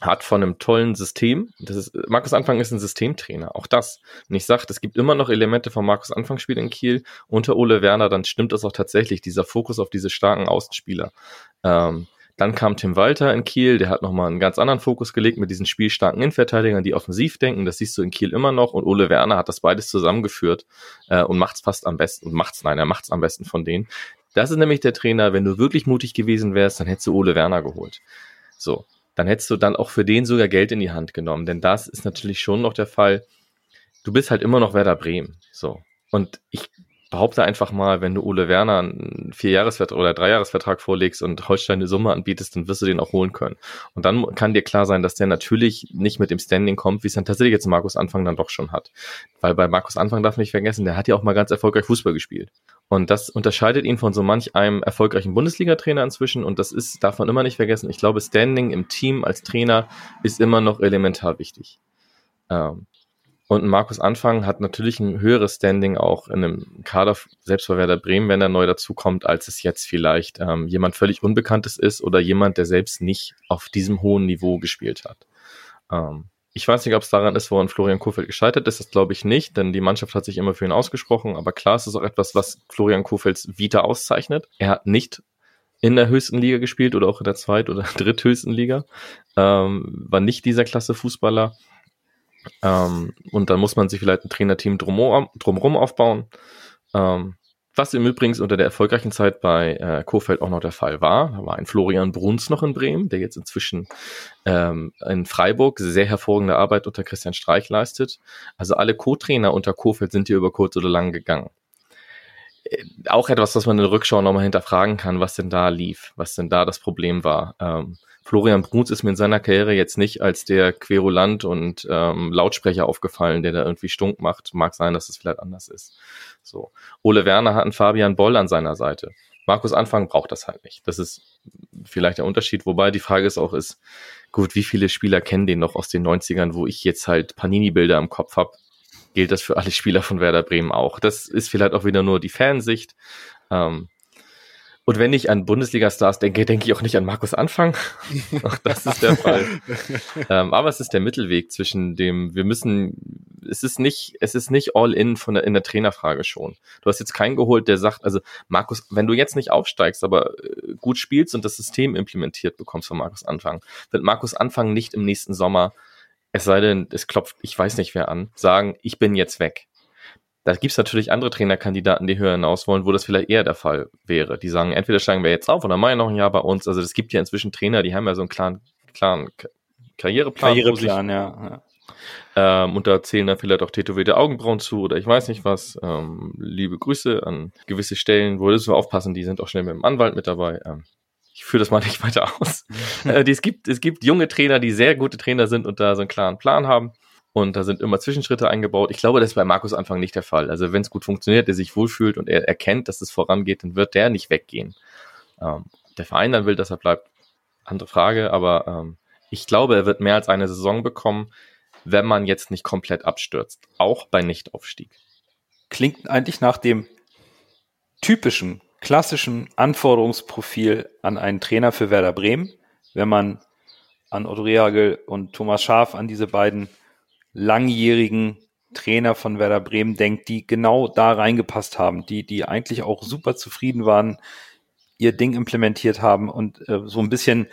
Hat von einem tollen System. Das ist, Markus Anfang ist ein Systemtrainer. Auch das. Wenn ich sage, es gibt immer noch Elemente vom Markus Anfang Spiel in Kiel unter Ole Werner, dann stimmt das auch tatsächlich. Dieser Fokus auf diese starken Außenspieler. Ähm, dann kam Tim Walter in Kiel, der hat nochmal einen ganz anderen Fokus gelegt mit diesen spielstarken Innenverteidigern, die offensiv denken. Das siehst du in Kiel immer noch. Und Ole Werner hat das beides zusammengeführt äh, und macht's fast am besten. Und macht's, nein, er macht's am besten von denen. Das ist nämlich der Trainer, wenn du wirklich mutig gewesen wärst, dann hättest du Ole Werner geholt. So, dann hättest du dann auch für den sogar Geld in die Hand genommen. Denn das ist natürlich schon noch der Fall. Du bist halt immer noch Werder Bremen. So. Und ich behaupte einfach mal, wenn du Ole Werner einen Vierjahresvertrag oder Dreijahresvertrag vorlegst und Holstein eine Summe anbietest, dann wirst du den auch holen können. Und dann kann dir klar sein, dass der natürlich nicht mit dem Standing kommt, wie es dann tatsächlich jetzt Markus Anfang dann doch schon hat. Weil bei Markus Anfang darf man nicht vergessen, der hat ja auch mal ganz erfolgreich Fußball gespielt. Und das unterscheidet ihn von so manch einem erfolgreichen Bundesliga-Trainer inzwischen. Und das ist, darf man immer nicht vergessen. Ich glaube, Standing im Team als Trainer ist immer noch elementar wichtig. Ähm, und Markus Anfang hat natürlich ein höheres Standing auch in einem Kader, selbst bei Werder Bremen, wenn er neu dazukommt, als es jetzt vielleicht ähm, jemand völlig Unbekanntes ist oder jemand, der selbst nicht auf diesem hohen Niveau gespielt hat. Ähm, ich weiß nicht, ob es daran ist, woran Florian Kofeld gescheitert ist. Das glaube ich nicht, denn die Mannschaft hat sich immer für ihn ausgesprochen. Aber klar, es ist auch etwas, was Florian Kofelds Vita auszeichnet. Er hat nicht in der höchsten Liga gespielt oder auch in der zweit- oder dritthöchsten Liga. Ähm, war nicht dieser Klasse Fußballer ähm, und dann muss man sich vielleicht ein Trainerteam drumherum, aufbauen. Ähm, was im Übrigen unter der erfolgreichen Zeit bei äh, Kofeld auch noch der Fall war. Da war ein Florian Bruns noch in Bremen, der jetzt inzwischen ähm, in Freiburg sehr hervorragende Arbeit unter Christian Streich leistet. Also alle Co-Trainer unter Kofeld sind hier über kurz oder lang gegangen. Äh, auch etwas, was man in der Rückschau nochmal hinterfragen kann, was denn da lief, was denn da das Problem war. Ähm, Florian Bruns ist mir in seiner Karriere jetzt nicht als der Querulant und ähm, Lautsprecher aufgefallen, der da irgendwie stunk macht. Mag sein, dass es vielleicht anders ist. So. Ole Werner hat einen Fabian Boll an seiner Seite. Markus Anfang braucht das halt nicht. Das ist vielleicht der Unterschied. Wobei die Frage ist auch, ist, gut, wie viele Spieler kennen den noch aus den 90ern, wo ich jetzt halt Panini-Bilder im Kopf habe? Gilt das für alle Spieler von Werder Bremen auch? Das ist vielleicht auch wieder nur die Fansicht. Ähm, und wenn ich an Bundesliga-Stars denke, denke ich auch nicht an Markus Anfang. auch das ist der Fall. ähm, aber es ist der Mittelweg zwischen dem, wir müssen, es ist nicht, es ist nicht all in von der, in der Trainerfrage schon. Du hast jetzt keinen geholt, der sagt, also Markus, wenn du jetzt nicht aufsteigst, aber äh, gut spielst und das System implementiert bekommst von Markus Anfang, wird Markus Anfang nicht im nächsten Sommer, es sei denn, es klopft, ich weiß nicht wer an, sagen, ich bin jetzt weg. Da gibt es natürlich andere Trainerkandidaten, die höher hinaus wollen, wo das vielleicht eher der Fall wäre. Die sagen, entweder steigen wir jetzt auf oder machen noch ein Jahr bei uns. Also es gibt ja inzwischen Trainer, die haben ja so einen klaren, klaren Karriereplan. Karriereplan, ja. ja. Ähm, und da zählen dann vielleicht auch tätowierte Augenbrauen zu oder ich weiß nicht was. Ähm, liebe Grüße an gewisse Stellen, wo müssen wir aufpassen, die sind auch schnell mit dem Anwalt mit dabei. Ähm, ich führe das mal nicht weiter aus. äh, die, es, gibt, es gibt junge Trainer, die sehr gute Trainer sind und da so einen klaren Plan haben. Und da sind immer Zwischenschritte eingebaut. Ich glaube, das ist bei Markus Anfang nicht der Fall. Also wenn es gut funktioniert, er sich wohlfühlt und er erkennt, dass es vorangeht, dann wird der nicht weggehen. Ähm, der Verein dann will, dass er bleibt, andere Frage. Aber ähm, ich glaube, er wird mehr als eine Saison bekommen, wenn man jetzt nicht komplett abstürzt. Auch bei Nichtaufstieg. Klingt eigentlich nach dem typischen, klassischen Anforderungsprofil an einen Trainer für Werder Bremen, wenn man an Otto Rehagel und Thomas Schaaf, an diese beiden langjährigen Trainer von Werder Bremen denkt, die genau da reingepasst haben, die, die eigentlich auch super zufrieden waren, ihr Ding implementiert haben und äh, so ein bisschen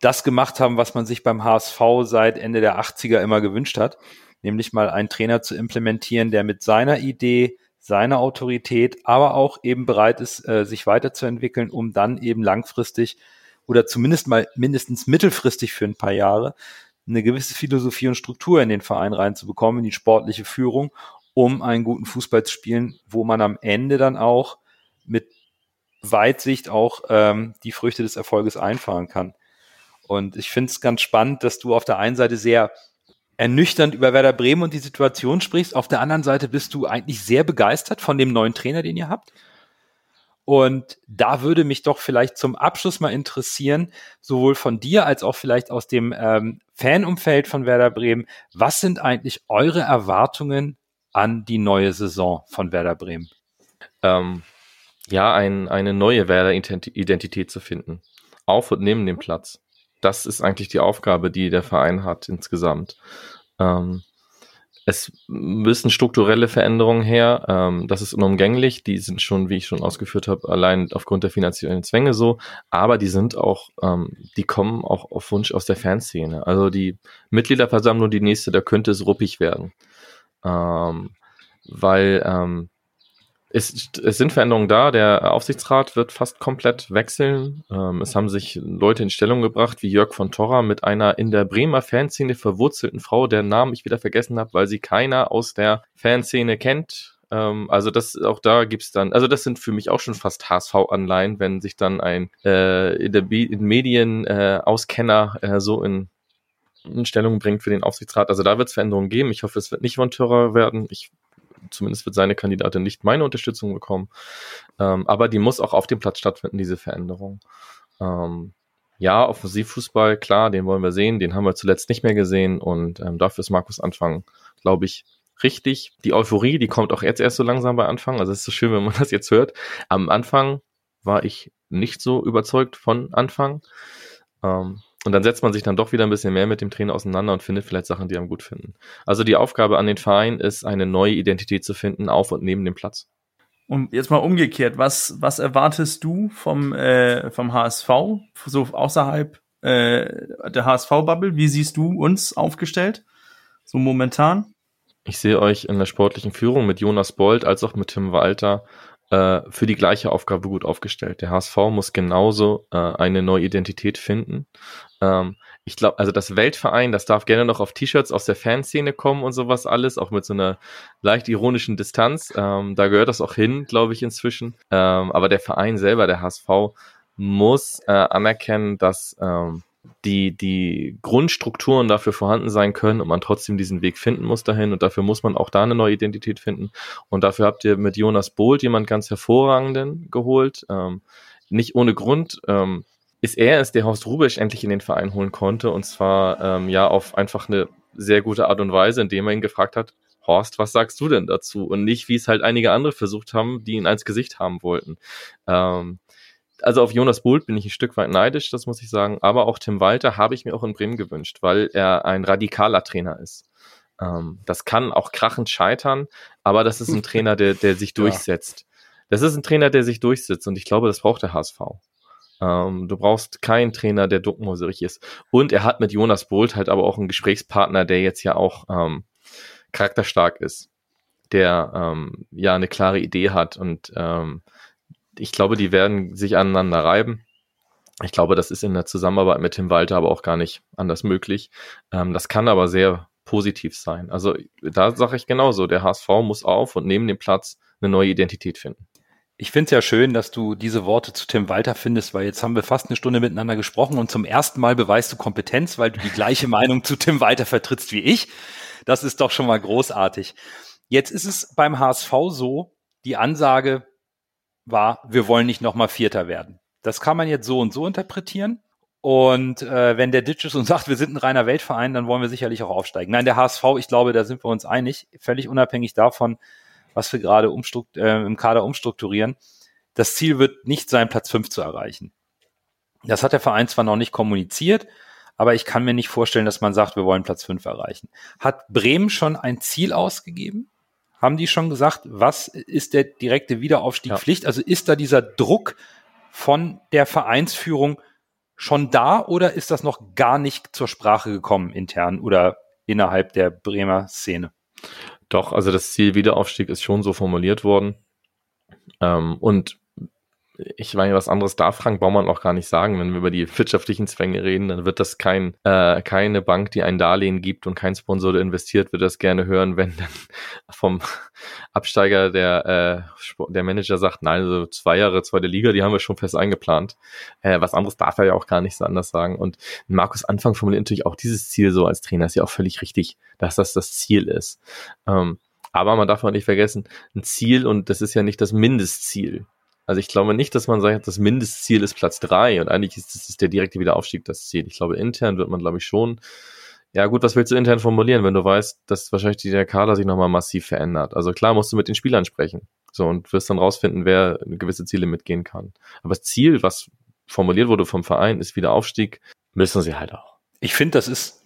das gemacht haben, was man sich beim HSV seit Ende der 80er immer gewünscht hat, nämlich mal einen Trainer zu implementieren, der mit seiner Idee, seiner Autorität, aber auch eben bereit ist, äh, sich weiterzuentwickeln, um dann eben langfristig oder zumindest mal mindestens mittelfristig für ein paar Jahre eine gewisse Philosophie und Struktur in den Verein reinzubekommen, in die sportliche Führung, um einen guten Fußball zu spielen, wo man am Ende dann auch mit Weitsicht auch ähm, die Früchte des Erfolges einfahren kann. Und ich finde es ganz spannend, dass du auf der einen Seite sehr ernüchternd über Werder Bremen und die Situation sprichst. Auf der anderen Seite bist du eigentlich sehr begeistert von dem neuen Trainer, den ihr habt. Und da würde mich doch vielleicht zum Abschluss mal interessieren, sowohl von dir als auch vielleicht aus dem ähm, Fanumfeld von Werder Bremen, was sind eigentlich eure Erwartungen an die neue Saison von Werder Bremen? Ähm, ja, ein, eine neue Werder-Identität zu finden. Auf und neben dem Platz. Das ist eigentlich die Aufgabe, die der Verein hat insgesamt. Ähm, es müssen strukturelle Veränderungen her. Ähm, das ist unumgänglich. Die sind schon, wie ich schon ausgeführt habe, allein aufgrund der finanziellen Zwänge so. Aber die sind auch, ähm, die kommen auch auf Wunsch aus der Fanszene. Also die Mitgliederversammlung, die nächste, da könnte es ruppig werden. Ähm, weil ähm, es, es sind Veränderungen da. Der Aufsichtsrat wird fast komplett wechseln. Ähm, es haben sich Leute in Stellung gebracht, wie Jörg von Torra, mit einer in der Bremer Fanszene verwurzelten Frau, deren Namen ich wieder vergessen habe, weil sie keiner aus der Fanszene kennt. Ähm, also das auch da gibt's dann, also das sind für mich auch schon fast HSV-Anleihen, wenn sich dann ein äh, in der Be in Medien äh, Auskenner äh, so in in Stellung bringt für den Aufsichtsrat. Also da wird es Veränderungen geben. Ich hoffe, es wird nicht von Törer werden. Ich zumindest wird seine Kandidatin nicht meine Unterstützung bekommen. Ähm, aber die muss auch auf dem Platz stattfinden, diese Veränderung. Ähm, ja, Offensivfußball, klar, den wollen wir sehen, den haben wir zuletzt nicht mehr gesehen und ähm, dafür ist Markus Anfang, glaube ich, richtig. Die Euphorie, die kommt auch jetzt erst so langsam bei Anfang, also es ist so schön, wenn man das jetzt hört. Am Anfang war ich nicht so überzeugt von Anfang. Ähm, und dann setzt man sich dann doch wieder ein bisschen mehr mit dem Trainer auseinander und findet vielleicht Sachen, die einem gut finden. Also die Aufgabe an den Verein ist, eine neue Identität zu finden, auf und neben dem Platz. Und jetzt mal umgekehrt, was, was erwartest du vom, äh, vom HSV, so außerhalb äh, der HSV-Bubble? Wie siehst du uns aufgestellt, so momentan? Ich sehe euch in der sportlichen Führung mit Jonas Bold als auch mit Tim Walter äh, für die gleiche Aufgabe gut aufgestellt. Der HSV muss genauso äh, eine neue Identität finden. Ähm, ich glaube, also das Weltverein, das darf gerne noch auf T-Shirts aus der Fanszene kommen und sowas alles, auch mit so einer leicht ironischen Distanz. Ähm, da gehört das auch hin, glaube ich, inzwischen. Ähm, aber der Verein selber, der HSV, muss äh, anerkennen, dass ähm, die, die Grundstrukturen dafür vorhanden sein können und man trotzdem diesen Weg finden muss dahin und dafür muss man auch da eine neue Identität finden und dafür habt ihr mit Jonas Bolt jemand ganz hervorragenden geholt, ähm, nicht ohne Grund, ähm, ist er es, der Horst Rubisch endlich in den Verein holen konnte und zwar ähm, ja auf einfach eine sehr gute Art und Weise, indem er ihn gefragt hat, Horst, was sagst du denn dazu? Und nicht, wie es halt einige andere versucht haben, die ihn als Gesicht haben wollten. Ähm, also auf Jonas Bolt bin ich ein Stück weit neidisch, das muss ich sagen. Aber auch Tim Walter habe ich mir auch in Bremen gewünscht, weil er ein radikaler Trainer ist. Ähm, das kann auch krachend scheitern, aber das ist ein Trainer, der, der sich durchsetzt. Ja. Das ist ein Trainer, der sich durchsetzt und ich glaube, das braucht der HSV. Ähm, du brauchst keinen Trainer, der duckmäuserig ist. Und er hat mit Jonas Bolt halt aber auch einen Gesprächspartner, der jetzt ja auch ähm, charakterstark ist, der ähm, ja eine klare Idee hat und ähm, ich glaube, die werden sich aneinander reiben. Ich glaube, das ist in der Zusammenarbeit mit Tim Walter aber auch gar nicht anders möglich. Ähm, das kann aber sehr positiv sein. Also da sage ich genauso, der HSV muss auf und neben dem Platz eine neue Identität finden. Ich finde es ja schön, dass du diese Worte zu Tim Walter findest, weil jetzt haben wir fast eine Stunde miteinander gesprochen und zum ersten Mal beweist du Kompetenz, weil du die gleiche Meinung zu Tim Walter vertrittst wie ich. Das ist doch schon mal großartig. Jetzt ist es beim HSV so, die Ansage, war, wir wollen nicht nochmal Vierter werden. Das kann man jetzt so und so interpretieren. Und äh, wenn der Ditch ist und sagt, wir sind ein reiner Weltverein, dann wollen wir sicherlich auch aufsteigen. Nein, der HSV, ich glaube, da sind wir uns einig, völlig unabhängig davon, was wir gerade äh, im Kader umstrukturieren. Das Ziel wird nicht sein, Platz fünf zu erreichen. Das hat der Verein zwar noch nicht kommuniziert, aber ich kann mir nicht vorstellen, dass man sagt, wir wollen Platz fünf erreichen. Hat Bremen schon ein Ziel ausgegeben? Haben die schon gesagt, was ist der direkte Wiederaufstieg ja. Pflicht? Also ist da dieser Druck von der Vereinsführung schon da oder ist das noch gar nicht zur Sprache gekommen intern oder innerhalb der Bremer Szene? Doch, also das Ziel Wiederaufstieg ist schon so formuliert worden. Ähm, und ich meine, was anderes darf Frank Baumann auch gar nicht sagen. Wenn wir über die wirtschaftlichen Zwänge reden, dann wird das kein, äh, keine Bank, die ein Darlehen gibt und kein Sponsor, der investiert, wird das gerne hören, wenn dann vom Absteiger der, äh, der Manager sagt, nein, also zwei Jahre zweite Liga, die haben wir schon fest eingeplant. Äh, was anderes darf er ja auch gar nicht so anders sagen. Und Markus Anfang formuliert natürlich auch dieses Ziel so als Trainer, ist ja auch völlig richtig, dass das das Ziel ist. Ähm, aber man darf auch nicht vergessen, ein Ziel und das ist ja nicht das Mindestziel. Also ich glaube nicht, dass man sagt, das Mindestziel ist Platz drei und eigentlich ist, ist der direkte Wiederaufstieg das Ziel. Ich glaube, intern wird man, glaube ich, schon. Ja, gut, was willst du intern formulieren, wenn du weißt, dass wahrscheinlich der Kader sich nochmal massiv verändert? Also klar musst du mit den Spielern sprechen. So, und wirst dann rausfinden, wer gewisse Ziele mitgehen kann. Aber das Ziel, was formuliert wurde vom Verein, ist Wiederaufstieg, müssen sie halt auch. Ich finde, das ist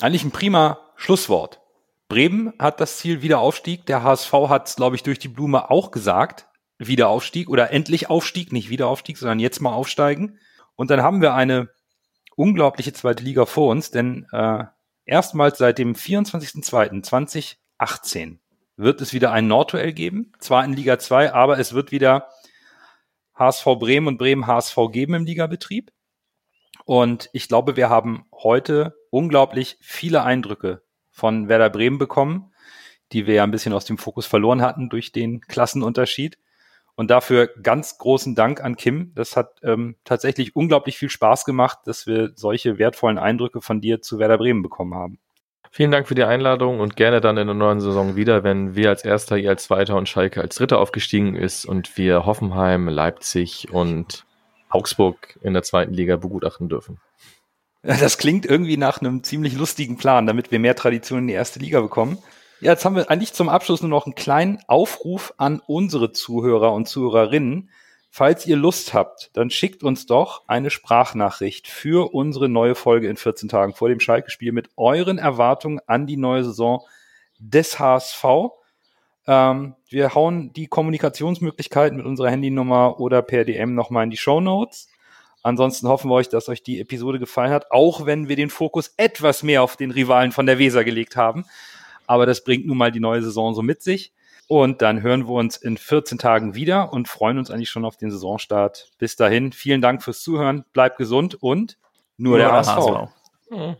eigentlich ein prima Schlusswort. Bremen hat das Ziel Wiederaufstieg. Der HSV hat es, glaube ich, durch die Blume auch gesagt. Wiederaufstieg oder endlich Aufstieg, nicht Wiederaufstieg, sondern jetzt mal aufsteigen. Und dann haben wir eine unglaubliche zweite Liga vor uns, denn äh, erstmals seit dem 24.02.2018 wird es wieder ein Nordduell geben, zwar in Liga 2, aber es wird wieder HSV Bremen und Bremen HSV geben im Ligabetrieb. Und ich glaube, wir haben heute unglaublich viele Eindrücke von Werder Bremen bekommen, die wir ja ein bisschen aus dem Fokus verloren hatten durch den Klassenunterschied. Und dafür ganz großen Dank an Kim. Das hat ähm, tatsächlich unglaublich viel Spaß gemacht, dass wir solche wertvollen Eindrücke von dir zu Werder Bremen bekommen haben. Vielen Dank für die Einladung und gerne dann in der neuen Saison wieder, wenn wir als Erster, ihr als Zweiter und Schalke als Dritter aufgestiegen ist und wir Hoffenheim, Leipzig und Augsburg in der zweiten Liga begutachten dürfen. Das klingt irgendwie nach einem ziemlich lustigen Plan, damit wir mehr Tradition in die erste Liga bekommen. Ja, jetzt haben wir eigentlich zum Abschluss nur noch einen kleinen Aufruf an unsere Zuhörer und Zuhörerinnen. Falls ihr Lust habt, dann schickt uns doch eine Sprachnachricht für unsere neue Folge in 14 Tagen vor dem Schalke-Spiel mit euren Erwartungen an die neue Saison des HSV. Ähm, wir hauen die Kommunikationsmöglichkeiten mit unserer Handynummer oder per DM nochmal in die Show Notes. Ansonsten hoffen wir euch, dass euch die Episode gefallen hat, auch wenn wir den Fokus etwas mehr auf den Rivalen von der Weser gelegt haben. Aber das bringt nun mal die neue Saison so mit sich. Und dann hören wir uns in 14 Tagen wieder und freuen uns eigentlich schon auf den Saisonstart. Bis dahin, vielen Dank fürs Zuhören, bleibt gesund und nur, nur der, HSV. HSV.